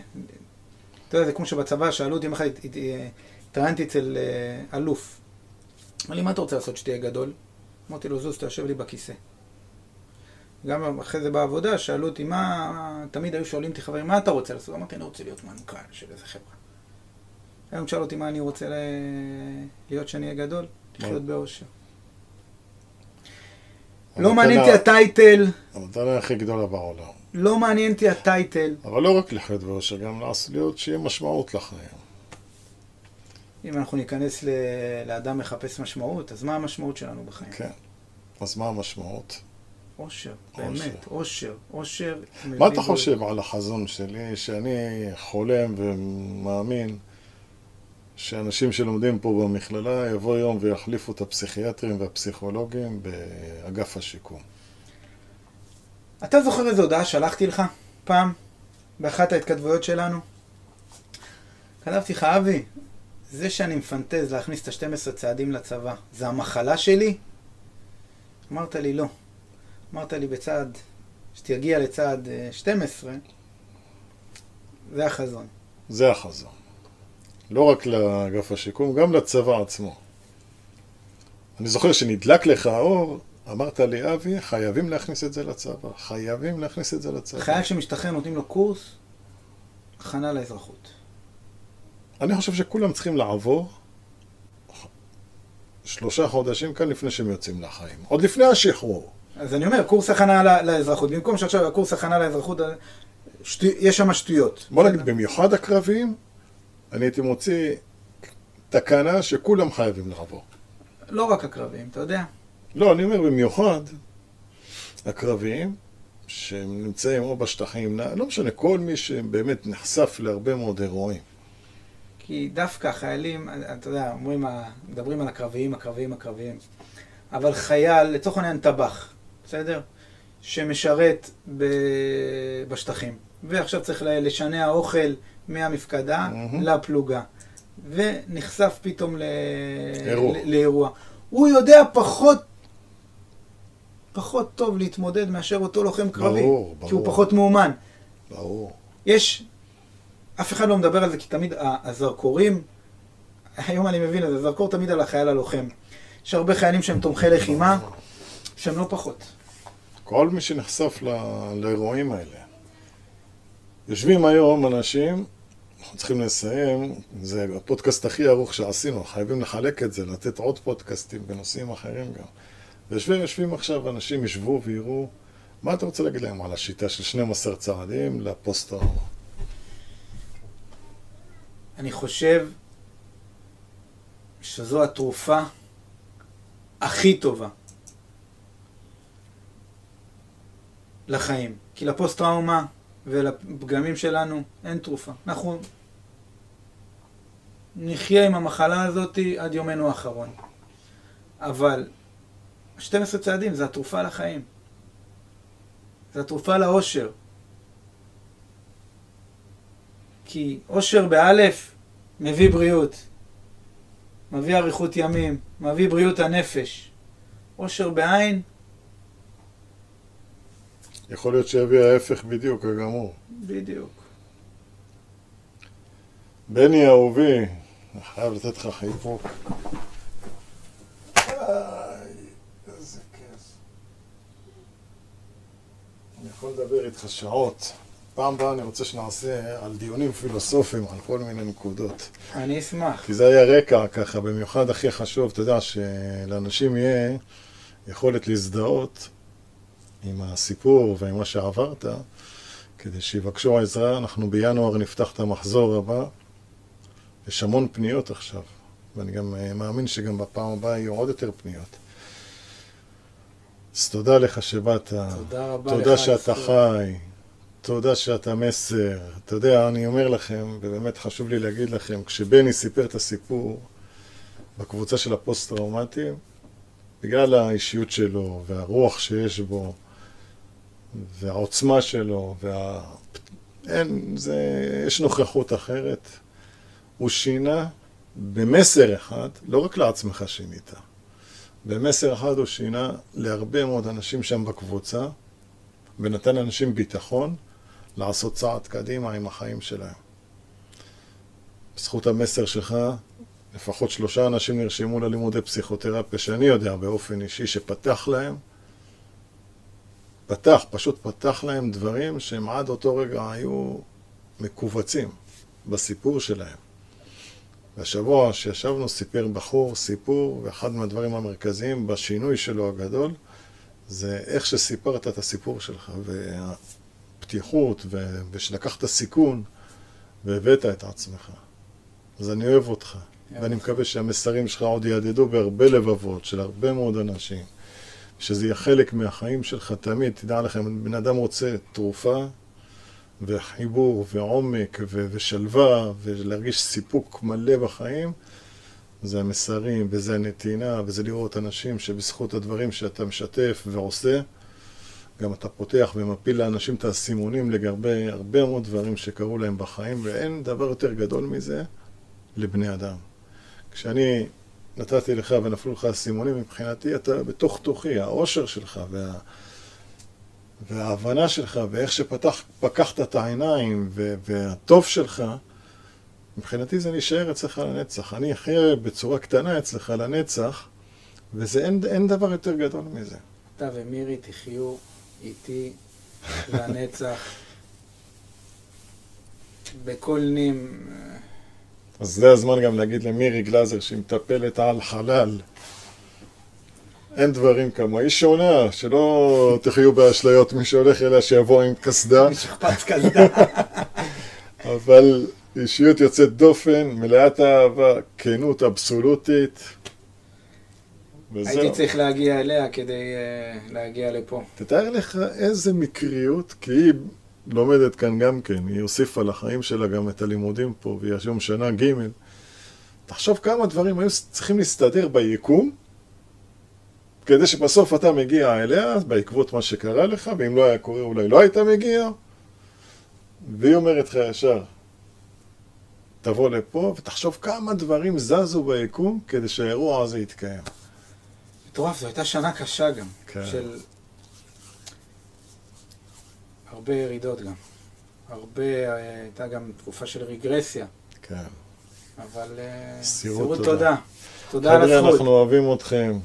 אתה יודע, זה כמו שבצבא שאלו אותי, יום אחד הת- הת- התראיינתי אצל אה, אלוף. אמר לי, מה אתה רוצה לעשות שתהיה גדול? אמרתי לו, זוז, אתה יושב לי בכיסא. גם אחרי זה בעבודה, שאלו אותי, מה... תמיד היו שואלים אותי חברים, מה אתה רוצה לעשות? אמרתי, אני רוצה להיות מנכ"ל של איזה חברה. היום תשאל אותי מה אני רוצה ל... להיות שאני אהיה גדול, לחיות באושר. לא מעניין אותי הטייטל, המתנה הכי גדולה בעולם. לא מעניין אותי הטייטל. אבל לא רק לחיות באושר, גם להיות שיהיה משמעות לחיים. אם אנחנו ניכנס ל... לאדם מחפש משמעות, אז מה המשמעות שלנו בחיים? כן. אז מה המשמעות? אושר, אושר. באמת, אושר, אושר. מה מביא אתה בו- חושב על החזון שלי, שאני חולם ומאמין שאנשים שלומדים פה במכללה יבוא יום ויחליפו את הפסיכיאטרים והפסיכולוגים באגף השיקום? אתה זוכר איזו הודעה שלחתי לך? פעם, באחת ההתכתבויות שלנו, כתבתי לך, אבי, זה שאני מפנטז להכניס את ה-12 צעדים לצבא, זה המחלה שלי? אמרת לי, לא. אמרת לי, בצעד, שתגיע לצעד אה, 12, זה החזון. זה החזון. לא רק לאגף השיקום, גם לצבא עצמו. אני זוכר שנדלק לך האור, אמרת לי, אבי, חייבים להכניס את זה לצבא. חייבים להכניס את זה לצבא. חייל שמשתחרר נותנים לו קורס, הכנה לאזרחות. אני חושב שכולם צריכים לעבור שלושה חודשים כאן לפני שהם יוצאים לחיים. עוד לפני השחרור. אז אני אומר, קורס הכנה לאזרחות. במקום שעכשיו הקורס הכנה לאזרחות, שטו... יש שם שטויות. בוא נגיד, במיוחד הקרביים, אני הייתי מוציא תקנה שכולם חייבים לעבור. לא רק הקרביים, אתה יודע. לא, אני אומר במיוחד הקרביים, שהם נמצאים או בשטחים, לא משנה, כל מי שבאמת נחשף להרבה מאוד אירועים. כי דווקא החיילים, אתה יודע, אומרים, מדברים על הקרביים, הקרביים, הקרביים. אבל חייל, לצורך העניין טבח, בסדר? שמשרת ב... בשטחים. ועכשיו צריך לשנע אוכל מהמפקדה מהמם. לפלוגה. ונחשף פתאום ל... אירוע. ל- לאירוע. הוא יודע פחות, פחות טוב להתמודד מאשר אותו לוחם קרבי. ברור, ברור. פחות מאומן. ברור. יש, אף אחד לא מדבר על זה, כי תמיד הזרקורים, היום אני מבין את זה, הזרקור תמיד על החייל הלוחם. יש הרבה חיילים שהם תומכי לחימה, שהם לא פחות. כל מי שנחשף ל- לאירועים האלה. יושבים היום אנשים, אנחנו צריכים לסיים, זה הפודקאסט הכי ארוך שעשינו, חייבים לחלק את זה, לתת עוד פודקאסטים בנושאים אחרים גם. ויושבים יושבים עכשיו, אנשים ישבו ויראו, מה אתה רוצה להגיד להם על השיטה של 12 צעדים לפוסט-טראומה? אני חושב שזו התרופה הכי טובה לחיים. כי לפוסט-טראומה ולפגמים שלנו אין תרופה. אנחנו נחיה עם המחלה הזאת עד יומנו האחרון. אבל 12 צעדים זה התרופה לחיים. זה התרופה לאושר. כי אושר באלף מביא בריאות, מביא אריכות ימים, מביא בריאות הנפש. אושר בעין, יכול להיות שיביא ההפך בדיוק הגמור. בדיוק. בני אהובי, אני חייב לתת לך חיבוק. איי, איזה כיף. אני יכול לדבר איתך שעות. פעם הבאה אני רוצה שנעשה על דיונים פילוסופיים, על כל מיני נקודות. אני אשמח. כי זה היה רקע ככה, במיוחד הכי חשוב, אתה יודע, שלאנשים יהיה יכולת להזדהות עם הסיפור ועם מה שעברת, כדי שיבקשו עזרה. אנחנו בינואר נפתח את המחזור הבא. יש המון פניות עכשיו, ואני גם אה, מאמין שגם בפעם הבאה יהיו עוד יותר פניות. אז תודה לך שבאת. תודה רבה תודה לך, שאתה ישראל. חי, תודה שאתה מסר. אתה יודע, אני אומר לכם, ובאמת חשוב לי להגיד לכם, כשבני סיפר את הסיפור בקבוצה של הפוסט-טראומטיים, בגלל האישיות שלו והרוח שיש בו והעוצמה שלו, וה... אין, זה... יש נוכחות אחרת. הוא שינה במסר אחד, לא רק לעצמך שינית, במסר אחד הוא שינה להרבה מאוד אנשים שם בקבוצה, ונתן לאנשים ביטחון לעשות צעד קדימה עם החיים שלהם. בזכות המסר שלך, לפחות שלושה אנשים נרשמו ללימודי פסיכותרפיה שאני יודע באופן אישי שפתח להם, פתח, פשוט פתח להם דברים שהם עד אותו רגע היו מכווצים בסיפור שלהם. והשבוע שישבנו סיפר בחור סיפור, ואחד מהדברים המרכזיים בשינוי שלו הגדול זה איך שסיפרת את הסיפור שלך, והפתיחות, ו- ושלקחת סיכון והבאת את עצמך. אז אני אוהב אותך, ואני מקווה שהמסרים שלך עוד יהדהדו בהרבה לבבות של הרבה מאוד אנשים, שזה יהיה חלק מהחיים שלך תמיד. תדע לכם, בן אדם רוצה תרופה וחיבור ועומק ו- ושלווה ולהרגיש סיפוק מלא בחיים, זה המסרים, וזה הנתינה, וזה לראות אנשים שבזכות הדברים שאתה משתף ועושה, גם אתה פותח ומפיל לאנשים את האסימונים לגבי הרבה מאוד דברים שקרו להם בחיים, ואין דבר יותר גדול מזה לבני אדם. כשאני נתתי לך ונפלו לך אסימונים, מבחינתי אתה בתוך תוכי, האושר שלך וה... וההבנה שלך, ואיך שפקחת את העיניים, והטוב שלך, מבחינתי זה נשאר אצלך לנצח. אני אחיה בצורה קטנה אצלך לנצח, וזה אין, אין דבר יותר גדול מזה. אתה ומירי תחיו איתי לנצח, בכל נים. אז זה הזמן גם להגיד למירי גלאזר שהיא מטפלת על חלל. אין דברים כמוה. היא שונה, שלא תחיו באשליות, מי שהולך אליה שיבוא עם קסדה. מי שכפץ קסדה. (laughs) אבל אישיות יוצאת דופן, מלאת אהבה, כנות אבסולוטית. וזהו. הייתי צריך להגיע אליה כדי uh, להגיע לפה. תתאר לך איזה מקריות, כי היא לומדת כאן גם כן, היא הוסיפה לחיים שלה גם את הלימודים פה, והיא היום שנה ג'. תחשוב כמה דברים היו צריכים להסתדר ביקום, כדי שבסוף אתה מגיע אליה, בעקבות מה שקרה לך, ואם לא היה קורה אולי לא היית מגיע, והיא אומרת לך ישר, תבוא לפה ותחשוב כמה דברים זזו ביקום כדי שהאירוע הזה יתקיים. מטורף, זו הייתה שנה קשה גם. כן. של הרבה ירידות גם. הרבה, הייתה גם תקופה של רגרסיה. כן. אבל סירות תודה. תודה על הזכות. חבר'ה, אנחנו אוהבים אתכם.